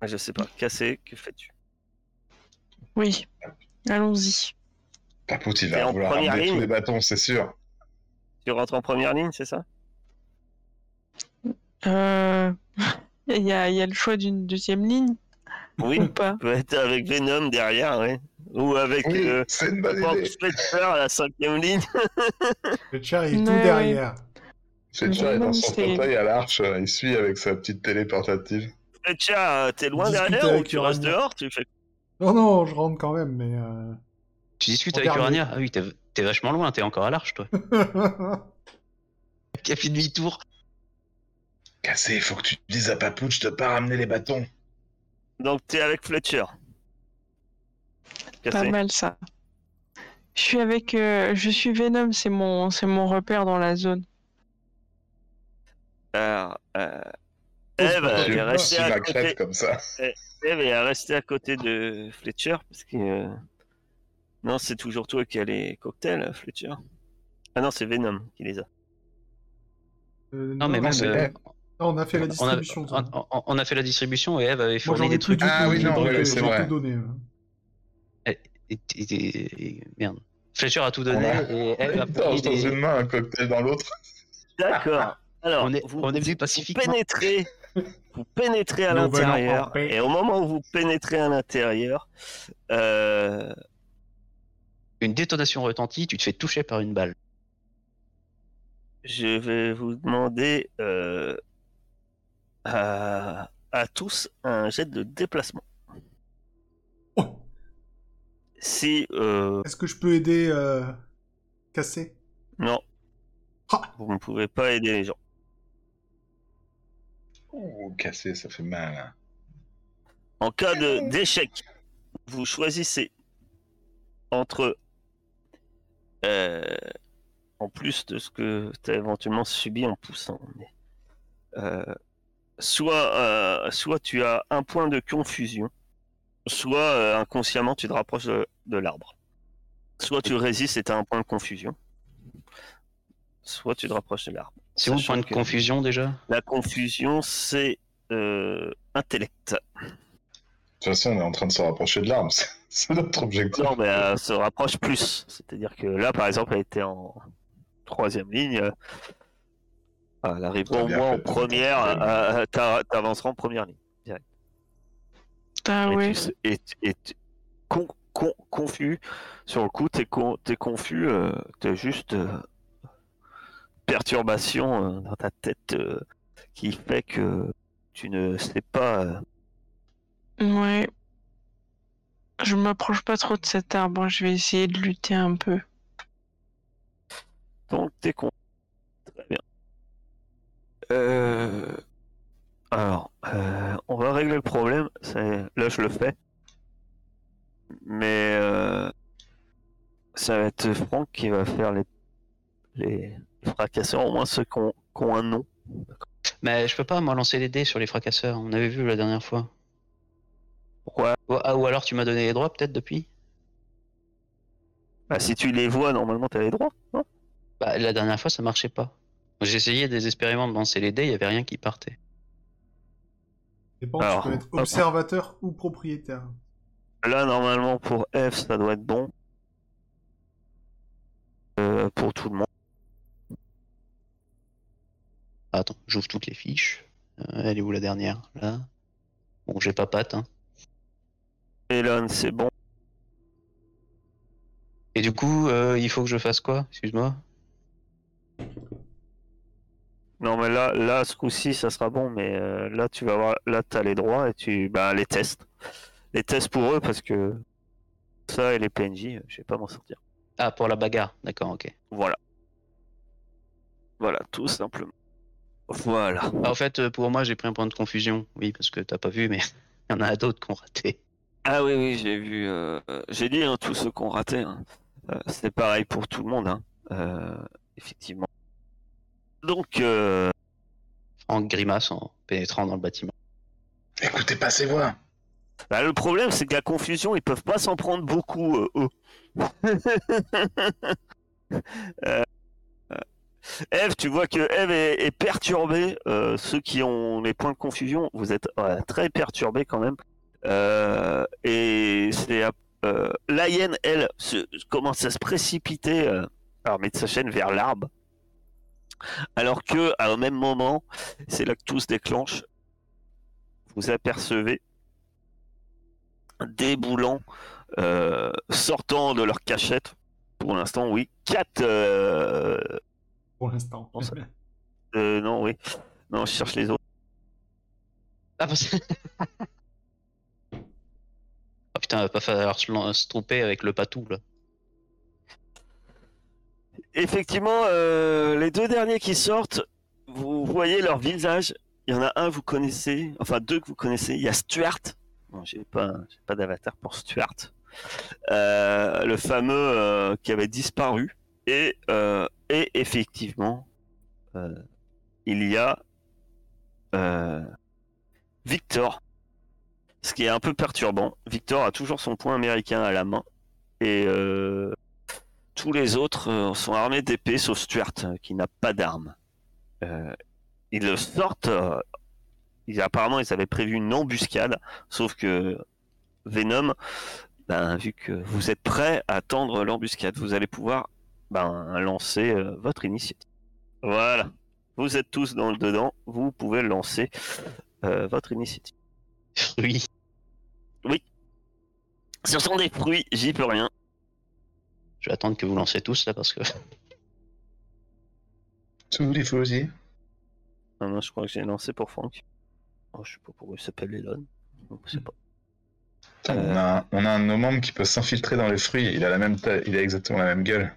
Ah, Je sais pas. Cassé, que fais-tu?
Oui, allons-y.
Papout il
T'es
va
en
vouloir
première
ramener tous
ligne
les bâtons, c'est sûr.
Tu rentres en première ligne, c'est ça?
Euh... Il y, a, il y a le choix d'une deuxième ligne
Oui.
ou pas
peut être avec Venom derrière, ouais. Ou avec
Oui,
euh,
c'est une bonne
Frank
idée.
Fletcher à la cinquième ligne.
Le chat est tout
ouais.
derrière.
Fletcher est dans son
c'est-
fauteuil à l'arche, euh, il suit avec sa petite télé portative.
Fletcher, euh, t'es loin
Discute
derrière ou tu restes dehors Tu fais
Non, non, je rentre quand même, mais... euh,
Tu discutes
Regarde.
avec Urania Ah oui, t'es t'es vachement loin, t'es encore à l'arche toi. qui a fait demi-tour.
Cassé, faut que tu dises à Papouche de pas ramener les bâtons.
Donc t'es avec Fletcher.
Pas
Cassé.
mal ça. Je suis avec, euh, je suis Venom, c'est mon, c'est mon repère dans la zone.
Alors, euh, Eve
c'est pas
elle est
Tu
à côté.
comme ça.
Eve est restée à côté de Fletcher parce que euh, non, c'est toujours toi qui as les cocktails, Fletcher. Ah non, c'est Venom qui les a.
Euh,
Non, mais moi,
c'est
c'est-
Eve.
non, on a fait la
on a,
distribution.
on- on- a fait la distribution et Eve avait
Moi,
fourni
ai
des trucs.
tout.
Ah oui, non, ouais,
euh,
c'est vrai.
tout donné.
Et, et- et- et- merde. Fletcher a tout
On
donné
a-
et Eve a
Il
fourni
dans
des-
une main, un cocktail dans l'autre.
D'accord. Alors,
On est,
vous,
on est venu
vous
pacifiquement.
pénétrez, vous pénétrez à l'intérieur, et au moment où vous pénétrez à l'intérieur, euh,
Une détonation retentit, tu te fais toucher par une balle.
je vais vous demander euh, à, à tous un jet de déplacement.
Oh,
Si euh,
Est-ce que je peux aider euh, Cassé?
Non,
Ah.
vous ne pouvez pas aider les gens.
Oh, cassé, ça fait mal. hein.
En cas de d'échec, vous choisissez entre, euh, en plus de ce que tu as éventuellement subi en poussant, mais, euh, soit, euh, soit tu as un point de confusion, soit euh, inconsciemment tu te rapproches de, de l'arbre. Soit tu résistes et tu as un point de confusion, soit tu te rapproches de l'arbre.
C'est où le point de confusion déjà
La confusion, c'est euh, intellect.
De toute façon, on est en train de se rapprocher de l'arme. c'est- notre objectif.
Non, mais elle se rapproche plus. C'est-à-dire que là, par exemple, elle était en troisième ligne. euh, Elle arrivera
T'as
au moins en première. euh, T'avanceras en première ligne.
Ah
et tu et tu- et tu- con- con- confus. Sur le coup, t'es con, t'es confus. euh, t'as juste euh, perturbation euh, dans ta tête euh, qui fait que tu ne sais pas. euh,
Ouais. Je m'approche pas trop de cet arbre, je vais essayer de lutter un peu.
Donc t'es con. Très bien. Euh... Alors, euh, on va régler le problème. C'est là je le fais, mais euh, ça va être Franck qui va faire les les fracasseurs, au moins ceux qui ont, qui ont un nom.
Mais je peux pas moi lancer les dés sur les fracasseurs, on avait vu la dernière fois.
Pourquoi?
Ou, ah, ou alors tu m'as donné les droits peut-être depuis?
Bah, Si tu les vois, normalement t'as les droits. Non?
Bah la dernière fois ça marchait pas. J'ai essayé désespérément de lancer les dés, il y avait rien qui partait.
Dépend,
Alors,
tu peux être
hop.
observateur ou propriétaire.
Là, normalement pour F, ça doit être bon. Euh, pour tout le monde.
Ah, attends, j'ouvre toutes les fiches. Euh, elle est où la dernière? Là. Bon, j'ai pas patte. Hein.
Elon, c'est bon.
Et du coup, euh, il faut que je fasse quoi? Excuse-moi.
Non mais là, là ce coup-ci ça sera bon, mais euh, là tu vas voir, là t'as les droits et tu, bah les tests, les tests pour eux parce que ça et les PNJ, je vais pas m'en sortir.
Ah, pour la bagarre. D'accord, ok.
Voilà, voilà tout simplement. Voilà.
Ah, en fait, euh, pour moi, j'ai pris un point de confusion. Oui, parce que t'as pas vu, mais il y en a d'autres qui ont raté.
Ah oui oui j'ai vu, euh, j'ai dit hein, tous ceux qui ont raté, hein. Euh, c'est pareil pour tout le monde, hein. Euh, effectivement. Donc euh,
Franck grimace en pénétrant dans le bâtiment.
Écoutez pas ses voix.
bah, le problème c'est que la confusion ils peuvent pas s'en prendre beaucoup euh, eux. Eve, tu vois que Eve est, perturbée. euh, ceux qui ont les points de confusion, vous êtes très perturbés quand même. Euh, et c'est euh, la hyène, elle, commence à se précipiter, euh, armée de sa chaîne, vers l'arbre. Alors que, à au même moment, c'est là que tout se déclenche. Vous apercevez déboulant, euh, sortant de leur cachette. Pour l'instant, oui, quatre.
Pour l'instant.
Ça- euh, non, oui. Non, je cherche les autres.
Ah, parce... oh putain, va pas falloir se, tromper avec le patou, là.
Effectivement, euh, les deux derniers qui sortent, vous voyez leur visage. Il y en a un vous connaissez, enfin deux que vous connaissez. Il y a Stuart. Bon, j'ai pas, pas d'avatar pour Stuart. Euh, le fameux euh, qui avait disparu. Et, euh, et effectivement, euh, il y a euh, Victor. Ce qui est un peu perturbant. Victor a toujours son point américain à la main. Et tous les autres sont armés d'épées, sauf Stuart, qui n'a pas d'armes. Euh, ils le sortent. apparemment, ils avaient prévu une embuscade, sauf que Venom, ben, vu que vous êtes prêts à attendre l'embuscade, vous allez pouvoir ben, lancer euh, votre initiative. Voilà. Vous êtes tous dans le dedans, vous pouvez lancer euh, votre initiative.
Oui.
Ce sont des fruits, j'y peux rien.
Je vais attendre que vous lancez tous là parce que.
Tous les.
Ah non, je crois que j'ai lancé pour Franck. Oh, je sais pas pourquoi il s'appelle Elon. Je sais pas.
Putain,
Euh.
on, a un, on a un de nos membres qui peut s'infiltrer dans les fruits. Il a la même taille, il a exactement la même gueule.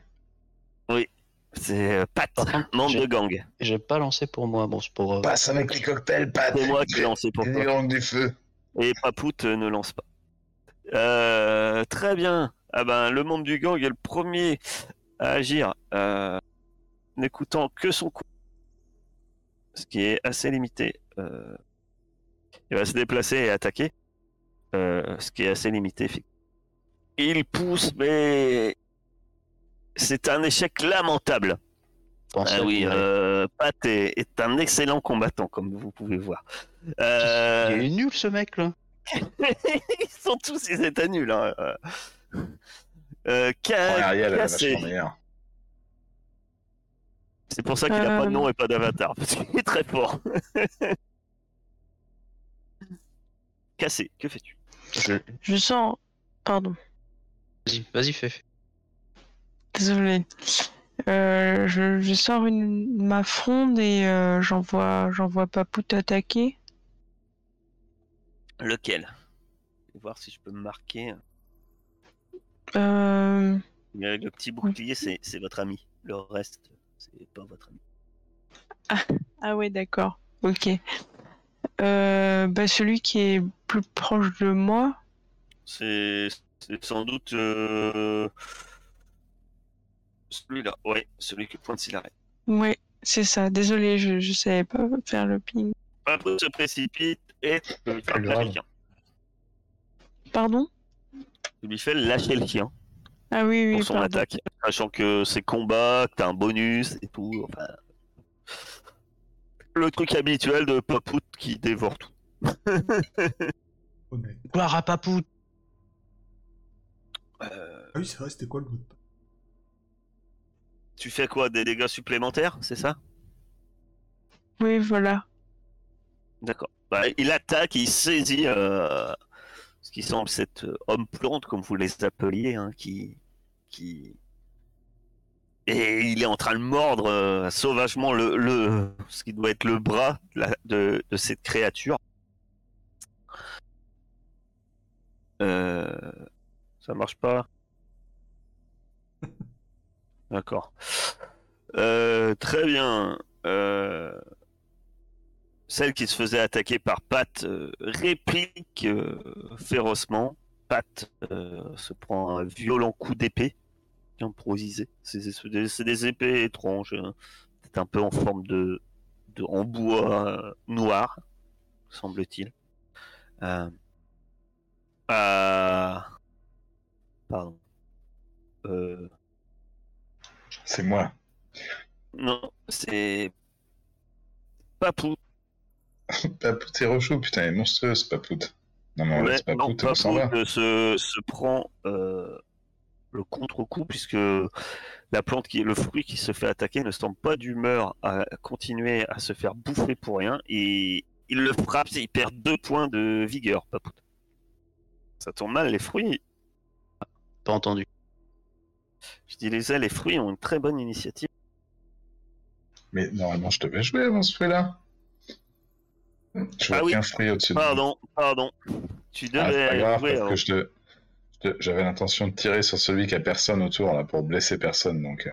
C'est euh, Pat, membre de gang.
J'ai pas lancé pour moi. Bon, c'est pour. euh,
Passe avec les cocktails, Pat.
C'est moi qui ai lancé pour toi.
gangs du feu.
Et Papout euh, ne lance pas. Euh, très bien. Ah ben, le membre du gang est le premier à agir, euh, n'écoutant que son coup. Ce qui est assez limité. Euh, il va se déplacer et attaquer. Euh, ce qui est assez limité. effectivement. Il pousse, mais c'est un échec lamentable. Ah oui, euh, Pat est, est un excellent combattant, comme vous pouvez voir. Euh,
Il est nul ce mec là.
ils sont tous, ils étaient nuls. Hein. Euh,
Oh,
Ka-. C'est pour ça qu'il n'a pas de nom et pas d'avatar, parce qu'il est très fort. Cassé, que fais-tu?
Je...
Je sens. Pardon,
Vas-y, vas-y, fais. Fais.
désolé. Euh, je, je sors une, ma fronde et euh, j'envoie j'envoie Papout attaquer.
Lequel? Je vais voir si je peux me marquer.
Euh,
Le petit bouclier, c'est votre ami. Le reste, c'est pas votre ami.
Ah ouais, d'accord. Ok. Euh, bah celui qui est plus proche de moi.
C'est c'est sans doute euh, celui-là. Ouais, celui qui pointe s'il arrête.
Ouais, c'est ça. Désolé, je, je savais pas faire le ping.
Après, se précipite et tu lui fais
Pas
lâcher le chien.
Pardon?
Tu lui fais lâcher le chien
Ah oui, oui,
pour son
pardon.
attaque. Sachant que c'est combat, que t'as un bonus et tout. Enfin, le truc habituel de Papout qui dévore tout.
Gloire à Papou.
Euh,
Ah oui, c'est vrai, c'était quoi le mot de
tu fais quoi Des dégâts supplémentaires, c'est ça?
Oui, voilà.
D'accord. Bah, il attaque, il saisit euh, ce qui semble cette euh, homme plante, comme vous les appeliez, hein, qui, qui. Et il est en train de mordre euh, sauvagement le, le, ce qui doit être le bras de, la- de, de cette créature. Euh, ça marche pas. D'accord. Euh, très bien. Euh, celle qui se faisait attaquer par Pat euh, réplique euh, férocement. Pat euh, se prend un violent coup d'épée improvisé. C'est des, épées étranges, hein. c'est un peu en forme de, de en bois euh, noir, semble-t-il. Euh, ah, pardon. Euh,
C'est moi.
non, c'est Papou.
Papout, c'est rechou, putain, elle est monstrueuse, Papout. Non, mais on
Ouais,
laisse Papout,
non,
on s'en va.
Papout, euh, se, se prend euh, le contre-coup puisque la plante qui est le fruit qui se fait attaquer ne semble pas d'humeur à continuer à se faire bouffer pour rien et il le frappe, il perd deux points de vigueur, Papout. Ça tombe mal, les fruits.
Pas entendu.
Je disais, les fruits ont une très bonne initiative.
Mais normalement, je devais jouer avant ce fruit-là. Je vois
Ah oui.
qu'un fruit au-dessus de moi.
Pardon, pardon. Tu
Ah,
devais
grave,
jouer
parce
avant.
que je te- je te- j'avais l'intention de tirer sur celui qui a personne autour, là, pour blesser personne, donc... euh,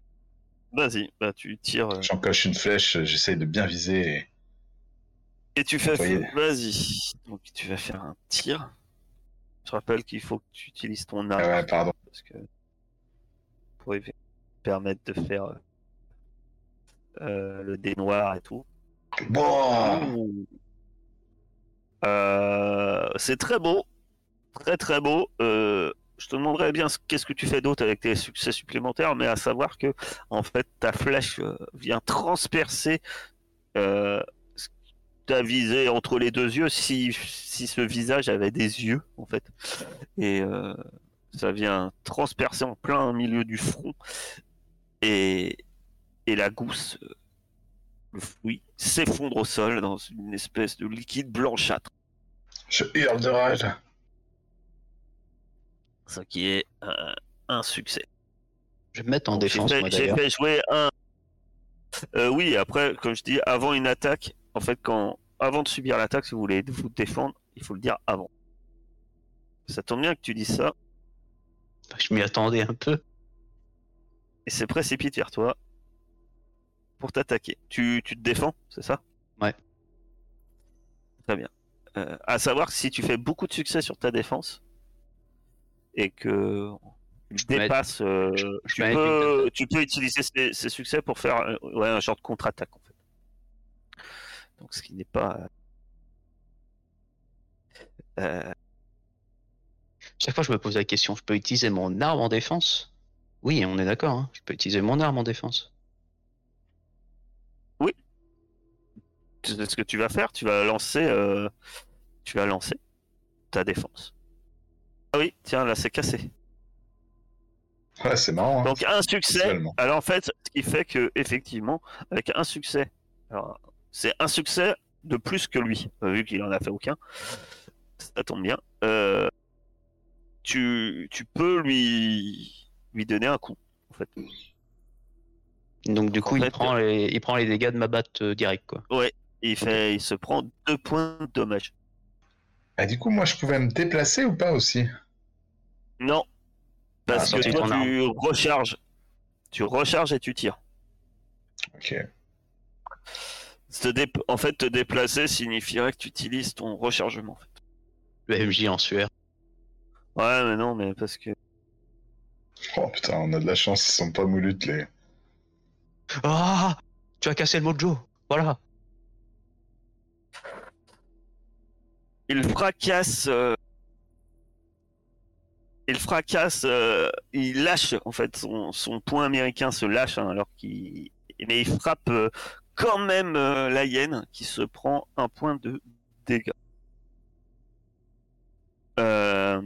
Vas-y, bah tu tires. euh,
J'encoche une flèche, j'essaye de bien viser. et-
Et tu fais. Vas-y. Donc tu vas faire un tir. Je rappelle qu'il faut que tu utilises ton arme.
Ah ouais, pardon.
Parce que. Permettre de faire. euh, le dé noir et tout.
Bon.
Euh, c'est très beau. Très très beau. Euh, je te demanderais bien ce- qu'est-ce que tu fais d'autre avec tes succès supplémentaires, mais à savoir que en fait ta flèche vient transpercer ta visée entre les deux yeux, si, si ce visage avait des yeux en fait, et ça vient transpercer en plein milieu du front, et, et la gousse, euh, le fruit, s'effondre au sol dans une espèce de liquide blanchâtre.
Je hurle de rage.
Ce qui est un, un succès.
Je vais me mettre en
Donc,
défense,
J'ai
moi
fait, j'ai
d'ailleurs.
fait jouer un. Euh, oui, après, comme je dis, avant une attaque, en fait, quand avant de subir l'attaque, si vous voulez vous défendre, il faut le dire avant. Ça tombe bien que tu dises ça,
Je m'y attendais un peu.
et se précipite vers toi pour t'attaquer. Tu, tu te défends, c'est ça?
Ouais.
Très bien. Euh, à savoir que si tu fais beaucoup de succès sur ta défense et que tu
peux
euh,
je- je
tu,
peux
tu utiliser ces, ces succès pour faire euh, ouais, un genre de contre-attaque en fait. Donc ce qui n'est pas. euh,
Chaque fois, je me pose la question, je peux utiliser mon arme en défense? Oui, on est d'accord, hein, je peux utiliser mon arme en défense.
tu sais ce que tu vas faire, tu vas lancer, euh, tu vas lancer ta défense. Ah oui, tiens, là c'est cassé.
Ouais, c'est marrant. hein.
Donc un succès. Alors en fait, ce qui fait que effectivement, avec un succès, c'est un succès de plus que lui, vu qu'il en a fait aucun. Ça tombe bien. Euh, tu, tu peux lui lui donner un coup. En fait.
Donc du
En
coup, il, prend les, il prend les dégâts de ma batte euh, direct, quoi.
Il fait, il se prend deux points de dommage.
Ah, du coup, moi, je pouvais me déplacer ou pas aussi?
Non, parce
Ah,
que toi tu recharges, tu recharges et tu tires.
Ok.
En fait, te déplacer signifierait que tu utilises ton rechargement. en fait.
Le MJ en sueur.
Ouais, mais non, mais parce que
Oh putain, on a de la chance, ils sont pas moulutes les.
Ah Tu as cassé le mojo Voilà
il fracasse. euh, Il fracasse. euh, Il lâche, en fait, son, son point américain se lâche, hein, alors qu'il. Mais il frappe euh, quand même euh, la hyène qui se prend un point de dégâts. Euh,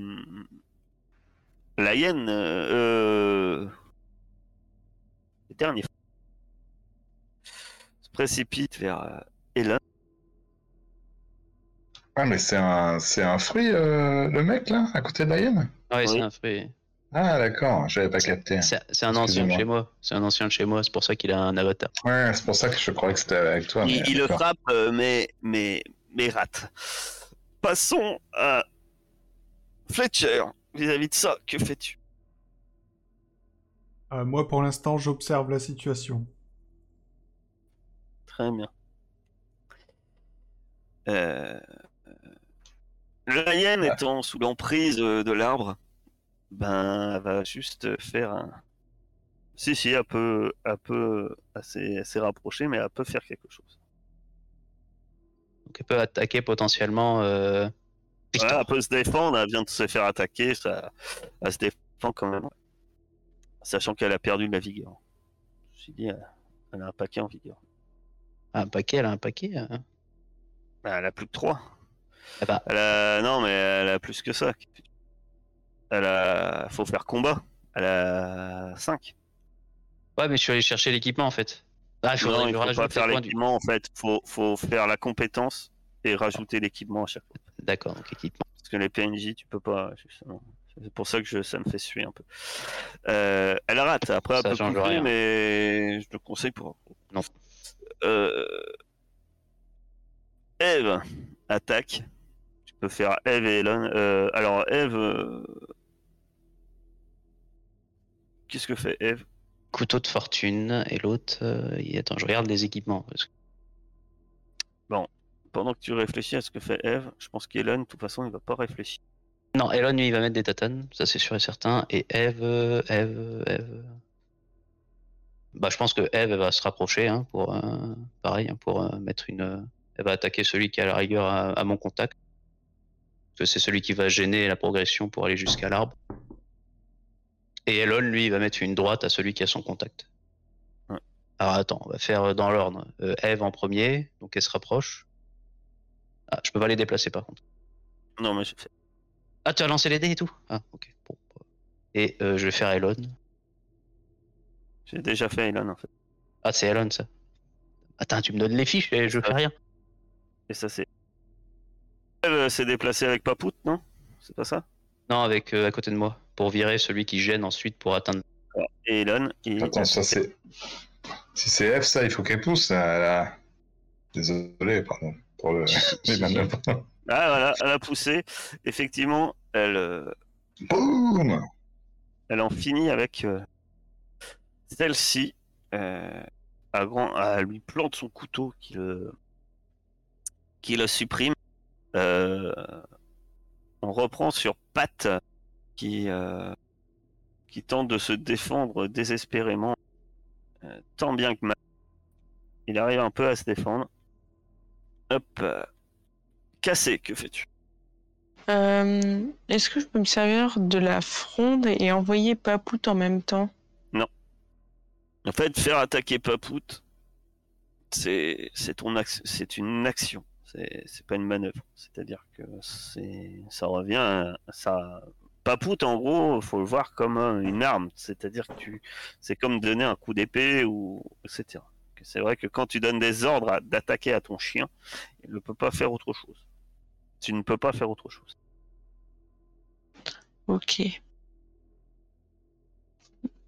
La hyène. euh, Le dernier. Se précipite vers euh, Hélène.
Ah, mais c'est un, c'est un fruit, euh, le mec là, à côté de la hyène?
Ouais, c'est un fruit.
Ah, d'accord, j'avais pas capté.
C'est c'est un ancien de chez moi. C'est un ancien de chez moi, c'est pour ça qu'il a un avatar.
Ouais, c'est pour ça que je croyais que c'était avec toi.
il,
mais
il le frappe, euh, mais, mais, mais rate. Passons à Fletcher. Vis-à-vis de ça, que fais-tu?
Euh, moi, pour l'instant, j'observe la situation.
Très bien. Euh... La hyène
Ah.
étant sous l'emprise euh, de l'arbre, ben, elle va juste faire un. Si, si, elle peut, elle peut assez, assez rapprocher, mais elle peut faire quelque chose.
Donc elle peut attaquer potentiellement. Euh... Victor.
elle peut se défendre, elle vient de se faire attaquer, ça, elle se défend quand même. Sachant qu'elle a perdu de la vigueur. Je me suis dit, elle, elle a un paquet en vigueur.
Un paquet, elle a un paquet. hein.
Ben, Elle a plus que 3.
Ah bah,
Elle a... Non, mais elle a plus que ça. Elle a... Faut faire combat. Elle a 5.
ouais, mais je suis allé chercher l'équipement en fait. Ah, je
Non, il faut pas faire
du-
l'équipement en fait. Faut, faut faire la compétence et rajouter l'équipement à chaque fois.
D'accord, donc équipement.
Parce que les PNJ, tu peux pas. justement. C'est pour ça que je... ça me fait suer un peu. Euh, elle rate. Après,
Ça change
couper,
rien.
mais je te conseille pour.
Non.
Euh... Eve attaque. Tu peux faire Eve et Elon. Euh, alors, Eve. Qu'est-ce que fait Eve?
Couteau de fortune et l'autre. attends, je regarde les équipements. parce que-
Pendant que tu réfléchis à ce que fait Eve, je pense qu'Elon, de toute façon, il va pas réfléchir.
Non, Elon, lui, il va mettre des tatanes, ça c'est sûr et certain. Et Eve, Eve, Eve. Bah, je pense que Eve elle va se rapprocher hein, pour, euh, pareil, hein, pour euh, mettre une. euh, Elle va attaquer celui qui est à la rigueur à, à mon contact. Parce que c'est celui qui va gêner la progression pour aller jusqu'à l'arbre. Et Elon, lui, il va mettre une droite à celui qui a son contact.
Ouais.
Alors attends, on va faire dans l'ordre. Euh, Eve en premier, donc elle se rapproche. Ah, je peux pas les déplacer par contre.
Non, mais.
Ah, tu as lancé les dés et tout? Ah, ok. Bon. Et euh, je vais faire Elon.
J'ai déjà fait Elon, en fait.
Ah, c'est Elon, ça. Attends, tu me donnes les fiches et je fais rien.
Et ça, c'est. Eve euh, s'est déplacée avec Papout, non? C'est pas ça?
Non, avec euh, à côté de moi. Pour virer celui qui gêne ensuite pour atteindre.
Et Elon, il...
Attends, ça c'est. Si c'est F, ça, il faut qu'elle pousse. là, là. Désolé, pardon. Pour le... les manœuvres.
Ah, voilà, elle a poussé. Effectivement, elle, euh,
Boum
elle en finit avec euh, celle-ci. euh, à grand... Elle lui plante son couteau qui le, qui le supprime. Euh, On reprend sur Pat qui, qui tente de se défendre désespérément, tant bien que mal. Il arrive un peu à se défendre. Hop. Cassé, que fais-tu
Euh, Est-ce que je peux me servir de la fronde et envoyer Papout en même temps?
En fait, faire attaquer Papout, c'est ton c'est une action. C'est pas une manœuvre. C'est-à-dire que c'est ça revient à ça. Papout, en gros, faut le voir comme un- une arme. C'est-à-dire que tu, c'est comme donner un coup d'épée ou etc. C'est vrai que quand tu donnes des ordres d'attaquer à ton chien, il ne peut pas faire autre chose. Tu ne peux pas faire autre chose.
Ok.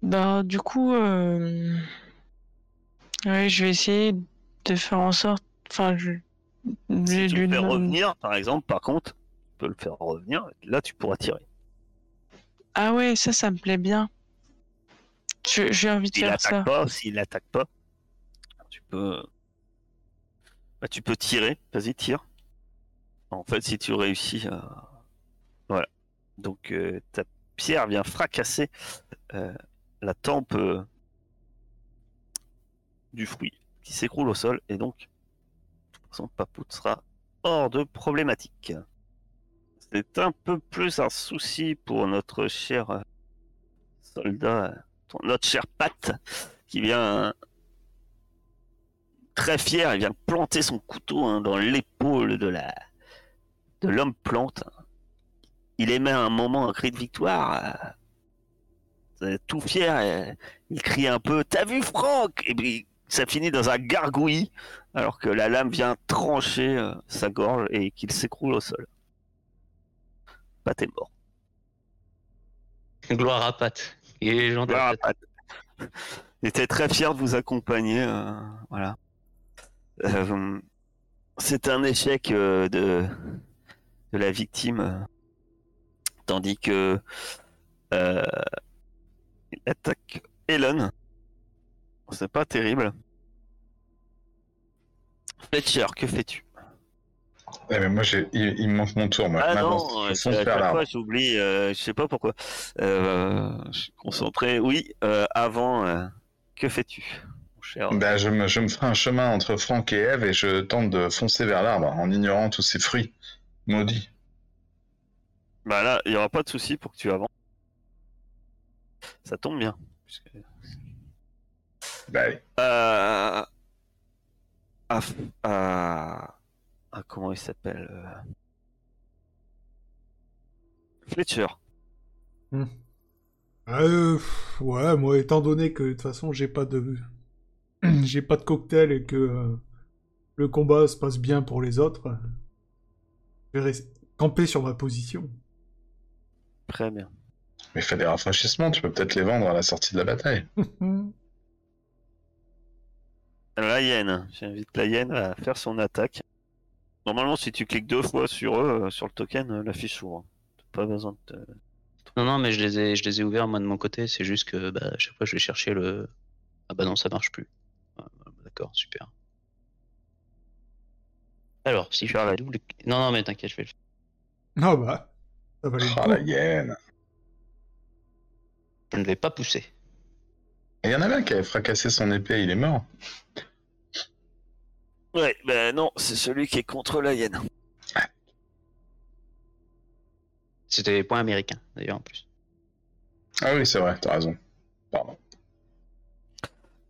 Ben, du coup, euh, ouais, je vais essayer de faire en sorte. Enfin, je.
Si tu
lui demande-
revenir, par exemple, par contre, tu peux le faire revenir. Là, tu pourras tirer.
Ah ouais, ça, ça me plaît bien. Je- J'ai envie de faire ça.
pas, s'il attaque pas, tu peux, bah, tu peux tirer. Vas-y, tire. En fait, si tu réussis, voilà. Donc euh, ta pierre vient fracasser euh, la tempe du fruit qui s'écroule au sol et donc façon Papout sera hors de problématique. C'est un peu plus un souci pour notre cher euh, soldat, notre cher Pat, qui vient très fier, il vient planter son couteau hein, dans l'épaule de la de l'homme plante. Il émet un moment un cri de victoire. euh, tout fier, euh, il crie un peu T'as vu Franck? Et puis ça finit dans un gargouillis, alors que la lame vient trancher euh, sa gorge et qu'il s'écroule au sol. Pat est mort.
Gloire à Pat. Il est légendaire.
Voilà,
Pat.
Pat. J'étais très fier de vous accompagner. euh, voilà. Euh, c'est un échec euh, de, de la victime, euh, tandis que euh, il attaque Elon. C'est pas terrible. Fletcher, que fais-tu?
Mais moi, j'ai... Il, il me manque mon tour. Moi.
Ah
Maintenant,
non,
je
euh, fois j'oublie, euh, je sais pas pourquoi. Euh, je suis concentré. Oui, euh, avant, euh, que fais-tu, cher
Bah, je, me, je me ferai un chemin entre Franck et Eve et je tente de foncer vers l'arbre en ignorant tous ces fruits maudits.
Bah là, il n'y aura pas de souci pour que tu avances. Ça tombe bien. puisque-
Bah, allez.
Euh... à- à- à- comment il s'appelle euh, Fletcher.
Euh, pff, ouais, moi, étant donné que de toute façon, j'ai pas de, j'ai pas de cocktail et que euh, le combat se passe bien pour les autres, euh, je vais rester camper sur ma position.
Très bien.
Mais fais des rafraîchissements, tu peux peut-être les vendre à la sortie de la bataille.
La hyène. J'invite la hyène à faire son attaque. Normalement, si tu cliques deux fois sur eux, euh, sur le token, euh, la fiche s'ouvre. T'as pas besoin de te...
Non, non, mais je les ai, je les ai ouverts moi de mon côté. C'est juste que bah, à chaque fois je vais chercher le. Ah bah non, ça marche plus. Ah, bah, D'accord, super. Alors, si je fais la double. Non, non, mais t'inquiète, je vais le faire.
Non, bah. Ça valait le
Ah, la hyène.
Je ne vais pas pousser.
Il y en avait un qui avait fracassé son épée, il est mort.
Ouais, ben non, c'est celui qui est contre la hyène.
C'était les points américains, d'ailleurs, en plus.
Ah oui, c'est vrai, t'as raison. Pardon.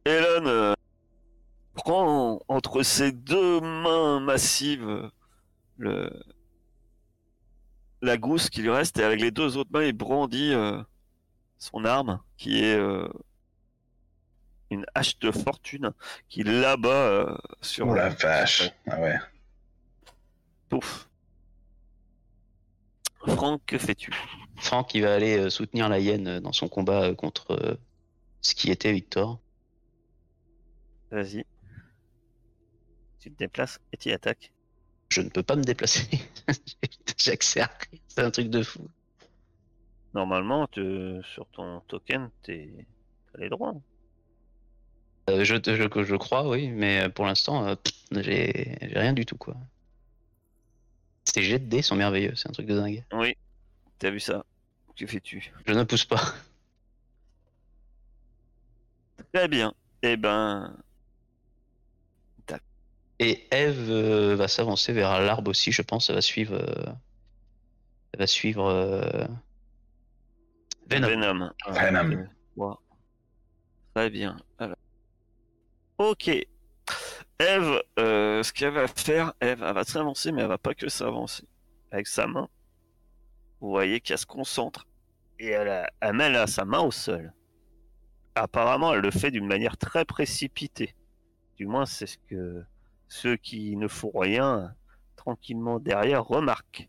Elon euh, prend entre ses deux mains massives le... la gousse qui lui reste et avec les deux autres mains il brandit euh, son arme qui est euh, une hache de fortune qu'il l'abat euh, sur
Oh la vache. Ah ouais.
Pouf. Franck, que fais-tu?
Franck, il va aller euh, soutenir la hyène dans son combat contre ce qui était Victor.
Vas-y. Tu te déplaces et tu attaques.
Je ne peux pas me déplacer. J'ai accès à. C'est un truc de fou.
Normalement, sur ton token, t'es- t'as les droits.
Euh, je, te- je, je crois, oui, mais euh, pour l'instant, euh, j'ai rien du tout, quoi. Ces jets de dés sont merveilleux, c'est un truc de dingue.
Oui, t'as vu ça. Que fais-tu
Je ne pousse pas.
Très bien. Eh ben,
Et Eve euh, va s'avancer vers l'arbre aussi, je pense. Elle va suivre. euh, Elle va suivre. euh, Venom.
Venom.
Venom.
Ouais. Très bien. Alors. Ok. Eve, euh, ce qu'elle va faire, Eve, elle va s'avancer, mais elle va pas que s'avancer. Avec sa main, vous voyez qu'elle se concentre et elle, a- elle met là sa main au sol. Apparemment, elle le fait d'une manière très précipitée. Du moins, c'est ce que ceux qui ne font rien tranquillement derrière remarquent.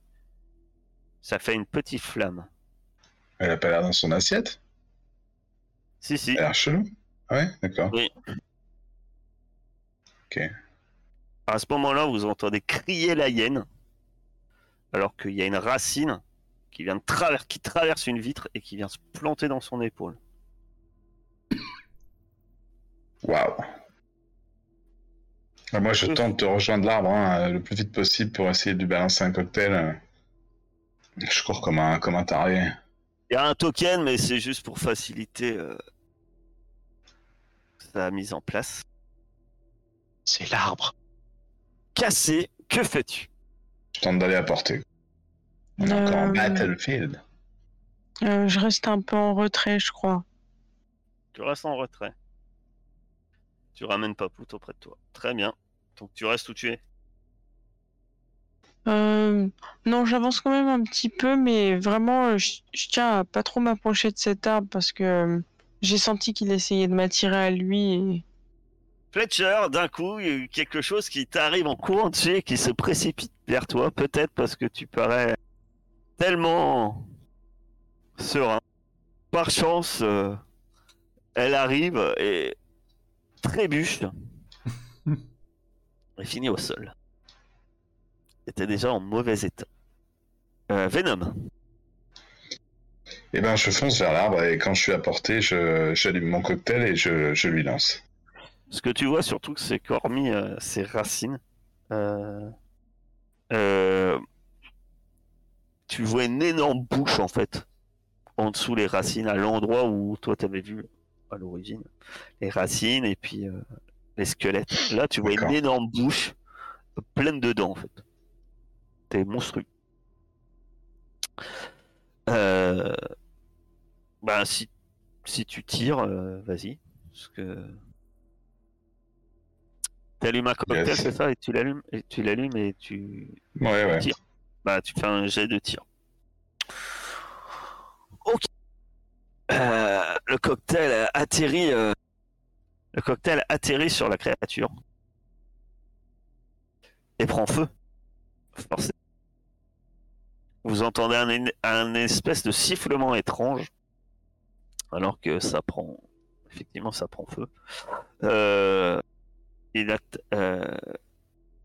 Ça fait une petite flamme.
Elle a pas l'air dans son assiette?
Si, si.
Elle a l'air chelou? Ouais, d'accord.
Oui.
Ok.
À ce moment-là, vous entendez crier la hyène, alors qu'il y a une racine qui vient de traver- qui traverse une vitre et qui vient se planter dans son épaule.
Waouh. Ah, Moi, je
Ouf.
tente de rejoindre l'arbre hein, le plus vite possible pour essayer de lui balancer un cocktail. euh. Je cours comme un, comme un taré.
Il y a un token, mais c'est juste pour faciliter euh, sa mise en place.
C'est l'arbre.
Cassé, que fais-tu?
Je tente d'aller apporter. On est encore en
Euh,
Battlefield.
Euh, je reste un peu en retrait, je crois.
Tu restes en retrait. Tu ramènes Papout auprès de toi. Très bien. Donc tu restes où tu es.
Euh, non, j'avance quand même un petit peu, mais vraiment, euh, je, je tiens à pas trop m'approcher de cet arbre parce que euh, j'ai senti qu'il essayait de m'attirer à lui. Et...
Fletcher, d'un coup, il y a eu quelque chose qui t'arrive en courant dessus et qui se précipite vers toi, peut-être parce que tu parais tellement serein. Par chance, euh, elle arrive et trébuche et finit au sol. Était déjà en mauvais état. Euh, Venom.
Eh ben, je fonce vers l'arbre et quand je suis à portée, je, j'allume mon cocktail et je, je lui lance.
Ce que tu vois surtout, c'est qu'hormis euh, ses racines, euh, euh, tu vois une énorme bouche en fait, en dessous les racines, à l'endroit où toi t'avais vu à l'origine les racines et puis euh, les squelettes. Là, tu vois une énorme bouche euh, pleine de dents en fait. T'es monstrueux. Euh, bah si si tu tires, euh, vas-y, parce que T'allumes un cocktail,
Yes.
c'est ça, et tu l'allumes, et tu l'allumes et tu,
Ouais, ouais.
Tire. bah, tu fais un jet de tir. Ok. Euh, le cocktail atterrit, euh, le cocktail atterrit sur la créature et prend feu. Forcément. Vous entendez un, un espèce de sifflement étrange, alors que ça prend, effectivement, ça prend feu. Euh, il a, euh,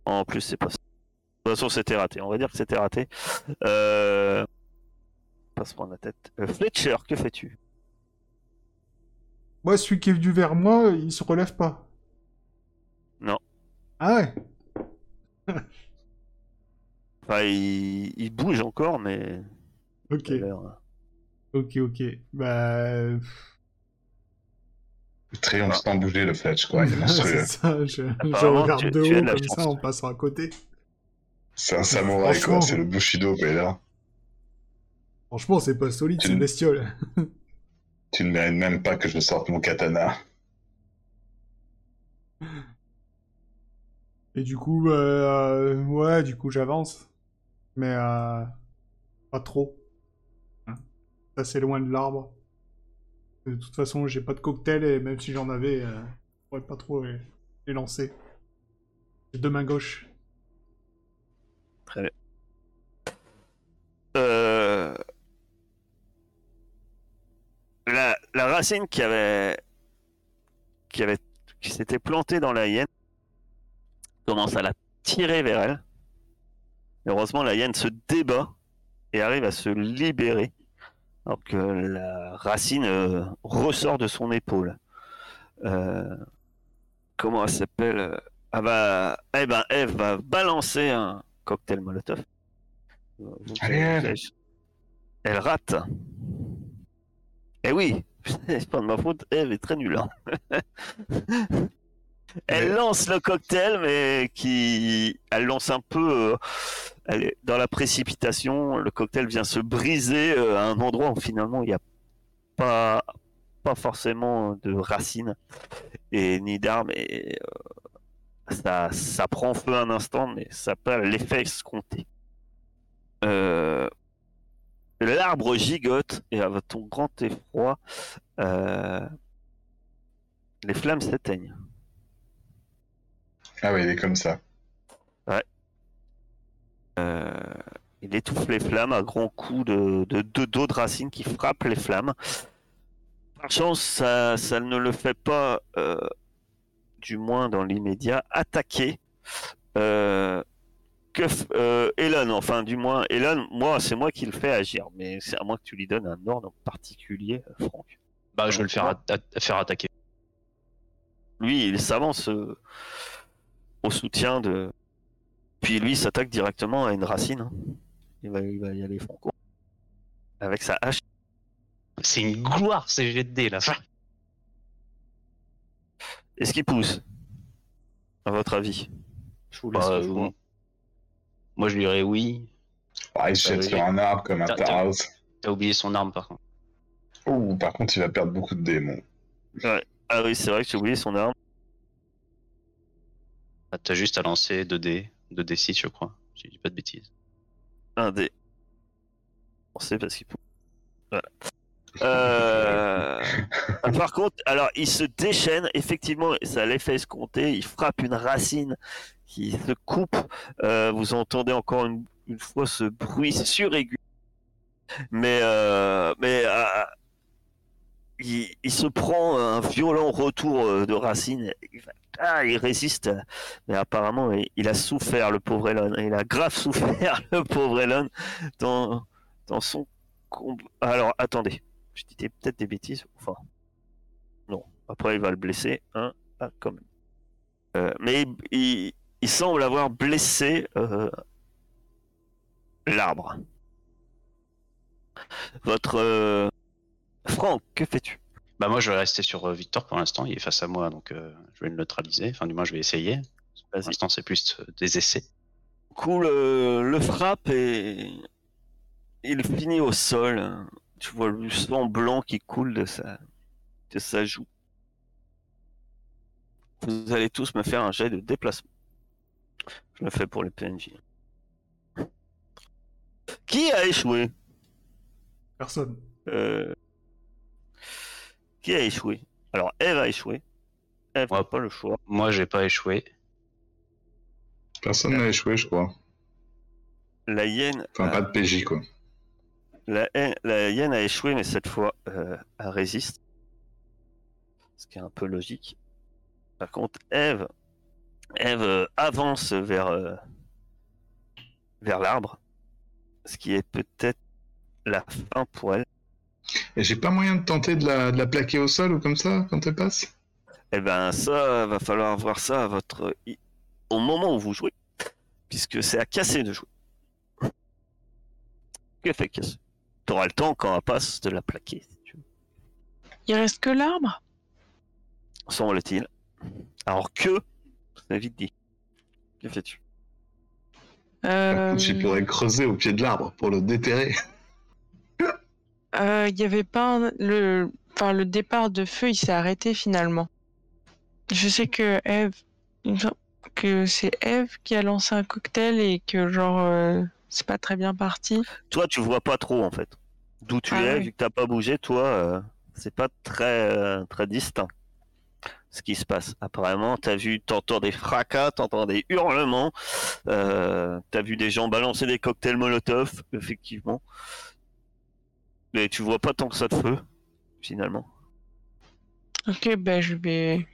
en plus, c'est pas. De toute façon, c'était raté. On va dire que c'était raté. Euh, pas se prendre la tête. Euh, Fletcher, que fais-tu?
Moi, celui qui est venu vers moi, il se relève pas.
Non.
Ah ouais
Enfin, il, il bouge encore, mais.
Ok,
l'air-
ok, ok. Bah...
Le triomphe sans bouger, le Fletch, quoi. Il est monstrueux.
c'est ça, je, je regarde
tu-
de haut comme ça en passant à côté.
C'est un samouraï, quoi. C'est le Bushido, est là.
Franchement, c'est pas solide,
Tu-
cette bestiole.
Tu ne mérites même pas que je sorte mon katana.
Et du coup, bah, euh, ouais, du coup, j'avance. Mais euh, pas trop. C'est assez loin de l'arbre. De toute façon, j'ai pas de cocktail et même si j'en avais, euh, je pourrais pas trop les, les lancer. J'ai deux mains gauches.
Racine qui avait. qui avait. qui s'était plantée dans la hyène commence à la tirer vers elle. Heureusement, la hyène se débat et arrive à se libérer. Alors que la racine euh, ressort de son épaule. Euh, comment elle s'appelle? Elle va. Eh ben, Eve va balancer un cocktail Molotov.
Allez, Eve.
Elle rate. Eh oui, c'est pas de ma faute, Eve est très nulle. hein. Elle lance le cocktail, mais qui, elle lance un peu, euh, elle est dans la précipitation. Le cocktail vient se briser euh, à un endroit où finalement il n'y a pas, pas forcément de racines et ni d'armes. Et euh, ça, ça prend feu un instant, mais ça n'a pas l'effet escompté. Euh, L'arbre gigote et à ton grand effroi, euh, les flammes s'éteignent.
Ah oui, il est comme ça.
Euh, il étouffe les flammes à grands coups de, de, de dos de racines qui frappent les flammes. Par chance, ça, ça ne le fait pas, euh, du moins dans l'immédiat, attaquer. Euh, que euh, Elon, enfin du moins, Elon, moi, c'est moi qui le fais agir, mais c'est à moi que tu lui donnes un ordre particulier, euh, Franck.
Bah, je vais le faire, faire attaquer.
Lui, il s'avance euh, au soutien de. Puis lui, il s'attaque directement à une racine. hein. Il va, il va y aller franco. Avec sa hache.
C'est une gloire, ces jets de dés, là.
Est-ce qu'il pousse? À votre avis Je vous laisse
Bah, Moi, je lui dirais oui.
Ah, il se jette
oui.
sur un arbre comme un
T'as- t'as- oublié son arme, par contre.
Ouh, par contre, il va perdre beaucoup de démons.
Ah oui, c'est vrai que j'ai oublié son arme.
Ah, T'as juste à lancer 2 dés, 2 dés 6, je crois. Si je dis pas de bêtises.
Un dé. On sait parce qu'il pousse. Voilà. Euh, Par contre, alors il se déchaîne, effectivement, ça l'effet escompté, il frappe une racine qui se coupe. Euh, vous entendez encore une, une fois ce bruit suraigu. Mais, euh, mais il, il se prend un violent retour de racine. Ah, il résiste, mais apparemment il, il a souffert, le pauvre Elon. Il a grave souffert, le pauvre Elon, dans, dans son combat. Alors, attendez. Je disais peut-être des bêtises. Enfin, non. Après, il va le blesser. Hein ah, quand même. Euh, mais il, semble avoir blessé euh, l'arbre. Votre euh, Franck, que fais-tu?
Bah, moi, je vais rester sur Victor pour l'instant. Il est face à moi, donc je vais le neutraliser. Enfin, du moins, je vais essayer. Pour l'instant, c'est plus des essais.
coup, le, le frappe et il finit au sol. Tu vois le sang blanc qui coule de sa, de sa joue. Vous allez tous me faire un jet de déplacement. Je le fais pour les PNJ. Qui a échoué?
Personne.
Euh, Qui a échoué? Alors, Eve a échoué. Eve n'a pas le choix.
Moi, j'ai pas échoué.
Personne n'a échoué, je crois.
La hyène,
Enfin,
a-
pas de PJ, quoi.
La, haine- la hyène a échoué, mais cette fois, euh, elle résiste. Ce qui est un peu logique. Par contre, Eve, Eve euh, avance vers, euh, vers l'arbre. Ce qui est peut-être la fin pour elle.
Et j'ai pas moyen de tenter de la, de la plaquer au sol ou comme ça quand elle passe?
Eh ben ça, va falloir voir ça à votre au moment où vous jouez, puisque c'est à casser de jouer. Que fait casser T'auras le temps quand elle passe de la plaquer. Si tu veux.
Il reste que l'arbre
Semble-t-il. Alors que, c'est vite dit. Que fais-tu?
Euh,
Tu pourrais creuser au pied de l'arbre pour le déterrer.
euh, Il y avait pas un- le, enfin le départ de feu, il s'est arrêté finalement. Je sais que Eve, que c'est Eve qui a lancé un cocktail et que genre euh, c'est pas très bien parti.
Toi, tu vois pas trop en fait. D'où tu
Ah
es,
oui.
vu que t'as pas bougé, toi, euh, c'est pas très euh, très distinct ce qui se passe. Apparemment, t'as vu, t'entends des fracas, t'entends des hurlements, euh, t'as vu des gens balancer des cocktails Molotov, effectivement. Mais tu vois pas tant que ça de feu, finalement.
Ok, ben je vais,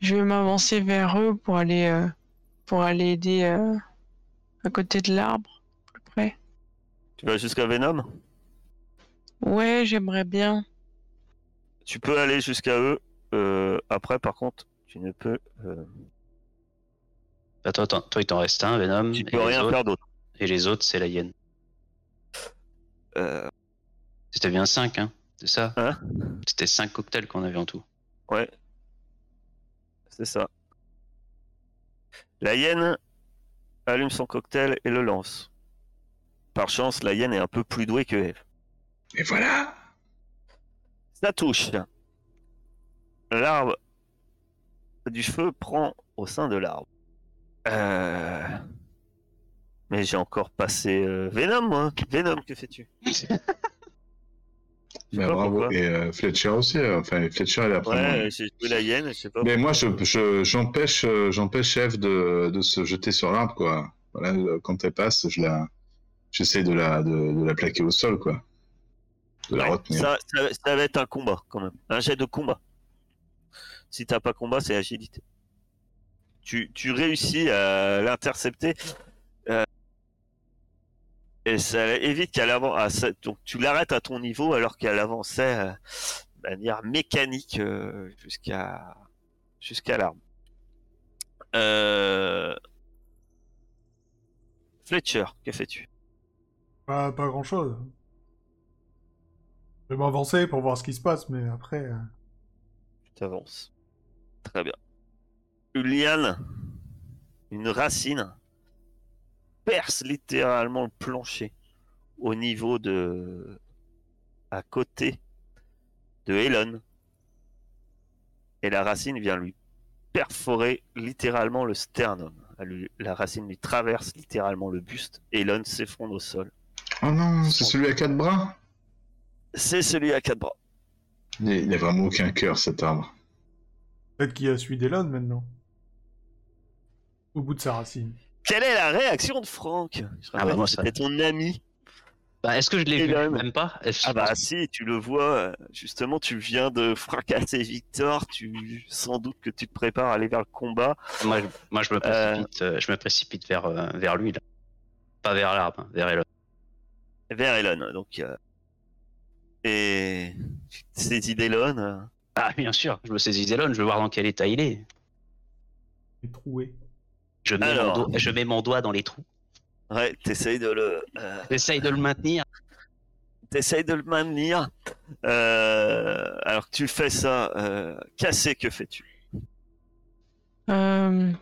je vais m'avancer vers eux pour aller, pour aller aider à côté de l'arbre.
Tu vas jusqu'à Venom?
Ouais, j'aimerais bien.
Tu peux aller jusqu'à eux. euh, après, par contre, tu ne peux, euh,
Attends, attends, toi il t'en reste un, Venom.
tu peux rien
autres-
faire d'autre.
Et les autres, c'est la hyène.
Euh,
C'était bien 5, hein C'est ça?
Hein?
C'était 5 cocktails qu'on avait en tout.
Ouais. C'est ça. La hyène allume son cocktail et le lance. Par chance, la hyène est un peu plus douée que Eve.
Et voilà
Ça touche. L'arbre du feu prend au sein de l'arbre. Euh... Mais j'ai encore passé euh, Venom, moi. Venom, que fais-tu?
Bah,
pas
bravo.
pourquoi.
Et euh, Fletcher aussi. euh, Enfin, Fletcher, elle est après moi.
Ouais, j'ai joué la hyène, je sais pas.
Mais moi, je, je- j'empêche, j'empêche Eve de, de se jeter sur l'arbre, quoi. Voilà, quand elle passe, je la, j'essaie de la, de, de la plaquer au sol, quoi. De la
Ouais,
retenir.
ça, ça, ça va être un combat quand même. Un jet de combat. Si t'as pas combat, c'est agilité. Tu, tu réussis à l'intercepter. euh, et ça évite qu'elle avance. donc tu l'arrêtes à ton niveau alors qu'elle avançait euh, de manière mécanique euh, jusqu'à jusqu'à l'arme. Euh... Fletcher, que fais-tu?
Pas, grand chose. Je vais m'avancer pour voir ce qui se passe, mais après. euh,
Tu. Très bien. Une une racine, perce littéralement le plancher au niveau de. à côté de Elon. Et la racine vient lui perforer littéralement le sternum. La racine lui traverse littéralement le buste. Elon s'effondre au sol.
Oh non, c'est celui à quatre bras.
C'est celui à quatre bras.
Il il a vraiment aucun cœur, cet arbre.
Peut-être qu'il y a celui d'Elon maintenant. Au bout de sa racine.
Quelle est la réaction de Franck? Je
Ah bah moi,
C'était ton ami.
Bah, est-ce que je l'ai vu? Même pas?
Ah bah si, tu le vois, justement, tu viens de fracasser Victor, tu sans doute que tu te prépares à aller vers le combat.
moi, je, moi, je me
Euh.
précipite, euh, je me précipite vers, euh, vers lui, là. Pas vers l'arbre, hein, vers Elon.
Vers Elon. Donc, euh, et tu te saisis d'Elon. euh,
Ah, bien sûr, je me saisis d'Elon, je veux voir dans quel état il est.
Il est troué.
Je mets,
Alors.
mon, doigt, je mets mon doigt dans les trous.
Ouais, t'essayes de le, euh,
J'essaye de le maintenir.
t'essayes de le maintenir. Euh, alors que tu fais ça, euh, cassé, que fais-tu?
Euh,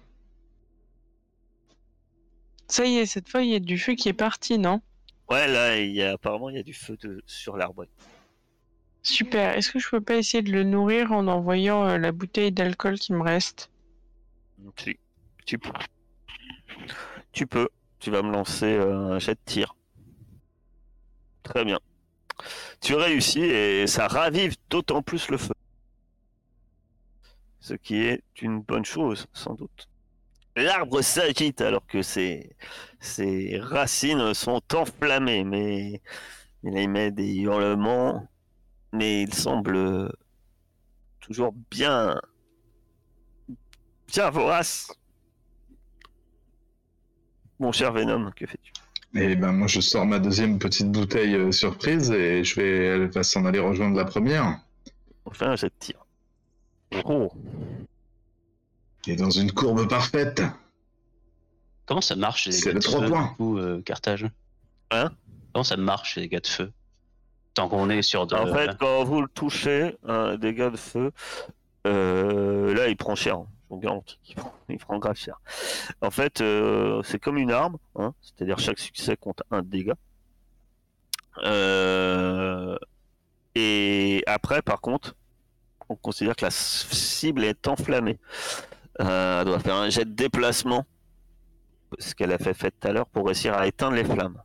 Ça y est, cette fois, il y a du feu qui est parti, non?
Ouais, là, il y a apparemment il y a du feu de, sur l'arbre.
Super. Est-ce que je peux pas essayer de le nourrir en envoyant euh, la bouteille d'alcool qui me reste?
Tu, tu peux. Tu peux. Tu vas me lancer euh, un jet de tir. Très bien. Tu réussis et ça ravive d'autant plus le feu. Ce qui est une bonne chose, sans doute. L'arbre s'agite alors que ses, ses racines sont enflammées, mais il émet des hurlements, mais il semble toujours bien bien vorace. Mon cher Venom, que fais-tu?
Et ben moi je sors ma deuxième petite bouteille euh, surprise et je vais, elle va s'en aller rejoindre la première.
On fait un jet de tir. Oh,
Dans une courbe parfaite.
Comment ça marche les
C'est
gars
le
de
trois
feu,
points.
du coup, euh, Carthage
Hein
Comment ça marche les gars de feu Tant qu'on est sur de...
En fait, quand vous le touchez, un dégât de feu, euh, là, il prend cher. hein. Je vous garantis qu'il prend, il prend grave cher. En fait, euh, c'est comme une arme, hein, c'est-à-dire chaque succès compte un dégât. Euh, et après, par contre, on considère que la cible est enflammée. Euh, elle doit faire un jet de déplacement, ce qu'elle a fait, tout à l'heure, pour réussir à éteindre les flammes.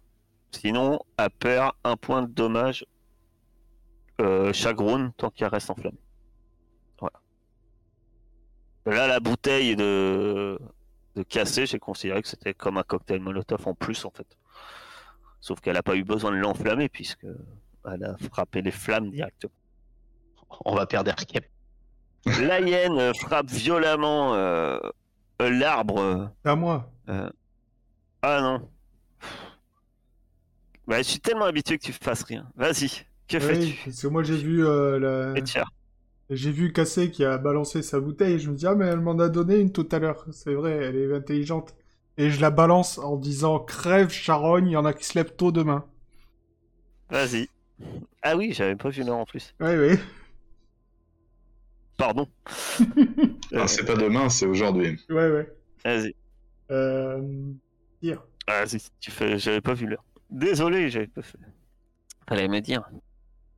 Sinon, elle perd un point de dommage euh, chaque round tant qu'elle reste enflammée. Voilà. Là, la bouteille de, de j'ai considéré que c'était comme un cocktail Molotov en plus, en fait. Sauf qu'elle n'a pas eu besoin de l'enflammer, puisque elle a frappé les flammes directement.
On va perdre Erkep.
La hyène euh, frappe violemment euh, euh, l'arbre.
À moi.
Ah non. Bah, je suis tellement habitué que tu fasses rien. Vas-y, que
Oui,
fais-tu?
parce que moi j'ai vu euh, la- j'ai vu Cassé qui a balancé sa bouteille et je me dis ah mais elle m'en a donné une tout à l'heure. C'est vrai, elle est intelligente. Et je la balance en disant crève charogne, il y en a qui se lèvent tôt demain.
Vas-y. Ah oui, j'avais pas vu l'heure en plus.
Oui oui.
Pardon.
Ah, c'est pas demain, c'est aujourd'hui.
Ouais ouais.
Vas-y.
Euh... Dire.
Vas-y, tu fais. J'avais pas vu l'heure. Désolé, j'avais pas fait. Fallait me dire.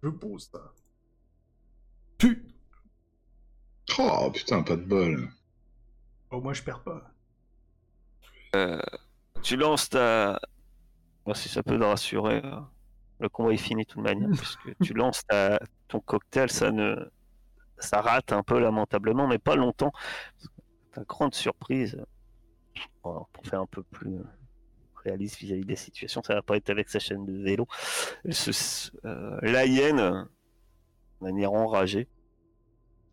Je pose ça. Tu.
Oh putain, pas de bol.
Oh moi je perds pas.
Tu lances ta. Moi, si ça peut te rassurer, euh, le combat est fini de toute manière, puisque tu lances ta... ton cocktail, ça ne. Ça rate un peu lamentablement, mais pas longtemps. Ta grande surprise, pour faire un peu plus réaliste vis-à-vis des situations, ça va pas être avec sa chaîne de vélo. Euh, la hyène, de manière enragée.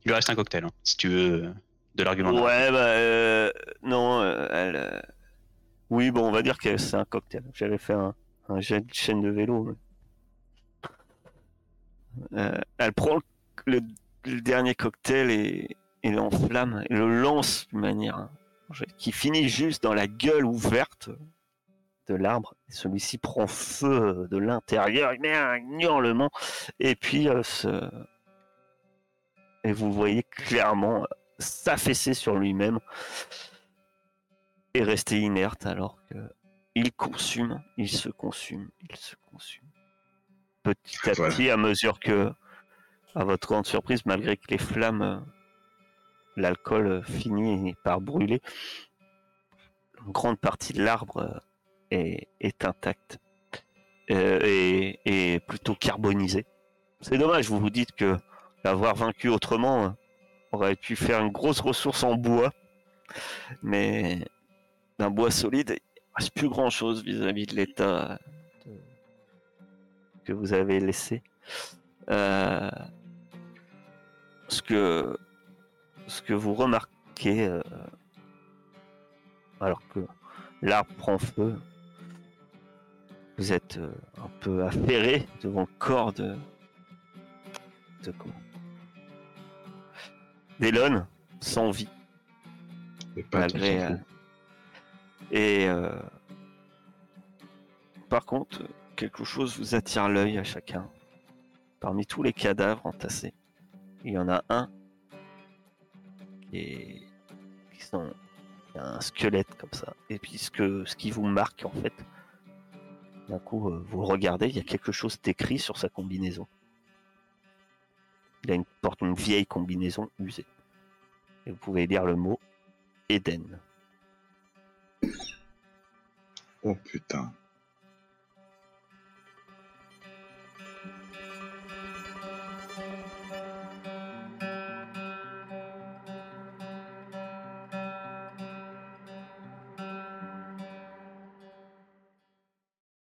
Il lui reste un cocktail, hein, si tu veux euh, de l'argument.
Ouais, bah euh, non, elle. euh, Oui, bon, on va dire que c'est un cocktail. J'avais fait un, un jet de chaîne de vélo. mais- elle prend le, le dernier cocktail et, et l'enflamme et le lance d'une manière hein, qui finit juste dans la gueule ouverte de l'arbre. Celui-ci prend feu de l'intérieur, il met un hurlement et puis euh, et vous voyez clairement s'affaisser sur lui-même et rester inerte alors que il consume, il se consume, il se consume. Petit à petit, à mesure que, à votre grande surprise, malgré que les flammes, euh, l'alcool euh, finit par brûler, une grande partie de l'arbre euh, est, intacte et, plutôt carbonisée. C'est dommage, vous vous dites que l'avoir vaincu autrement aurait pu faire une grosse ressource en bois, mais d'un bois solide, il reste plus grand chose vis-à-vis de l'état que vous avez laissé. Ce que ce que vous remarquez, euh, alors que l'arbre prend feu, vous êtes euh, un peu affairé devant le corps de de comment? d'Elon sans vie
pas
malgré. euh. Et par contre, quelque chose vous attire l'œil à chacun. Parmi tous les cadavres entassés, il y en a un qui est sont un squelette comme ça. Et puis ce que ce qui vous marque en fait, d'un coup euh, vous regardez, il y a quelque chose d'écrit sur sa combinaison. Il a une, porte une vieille combinaison usée. Et vous pouvez lire le mot Eden.
Oh putain.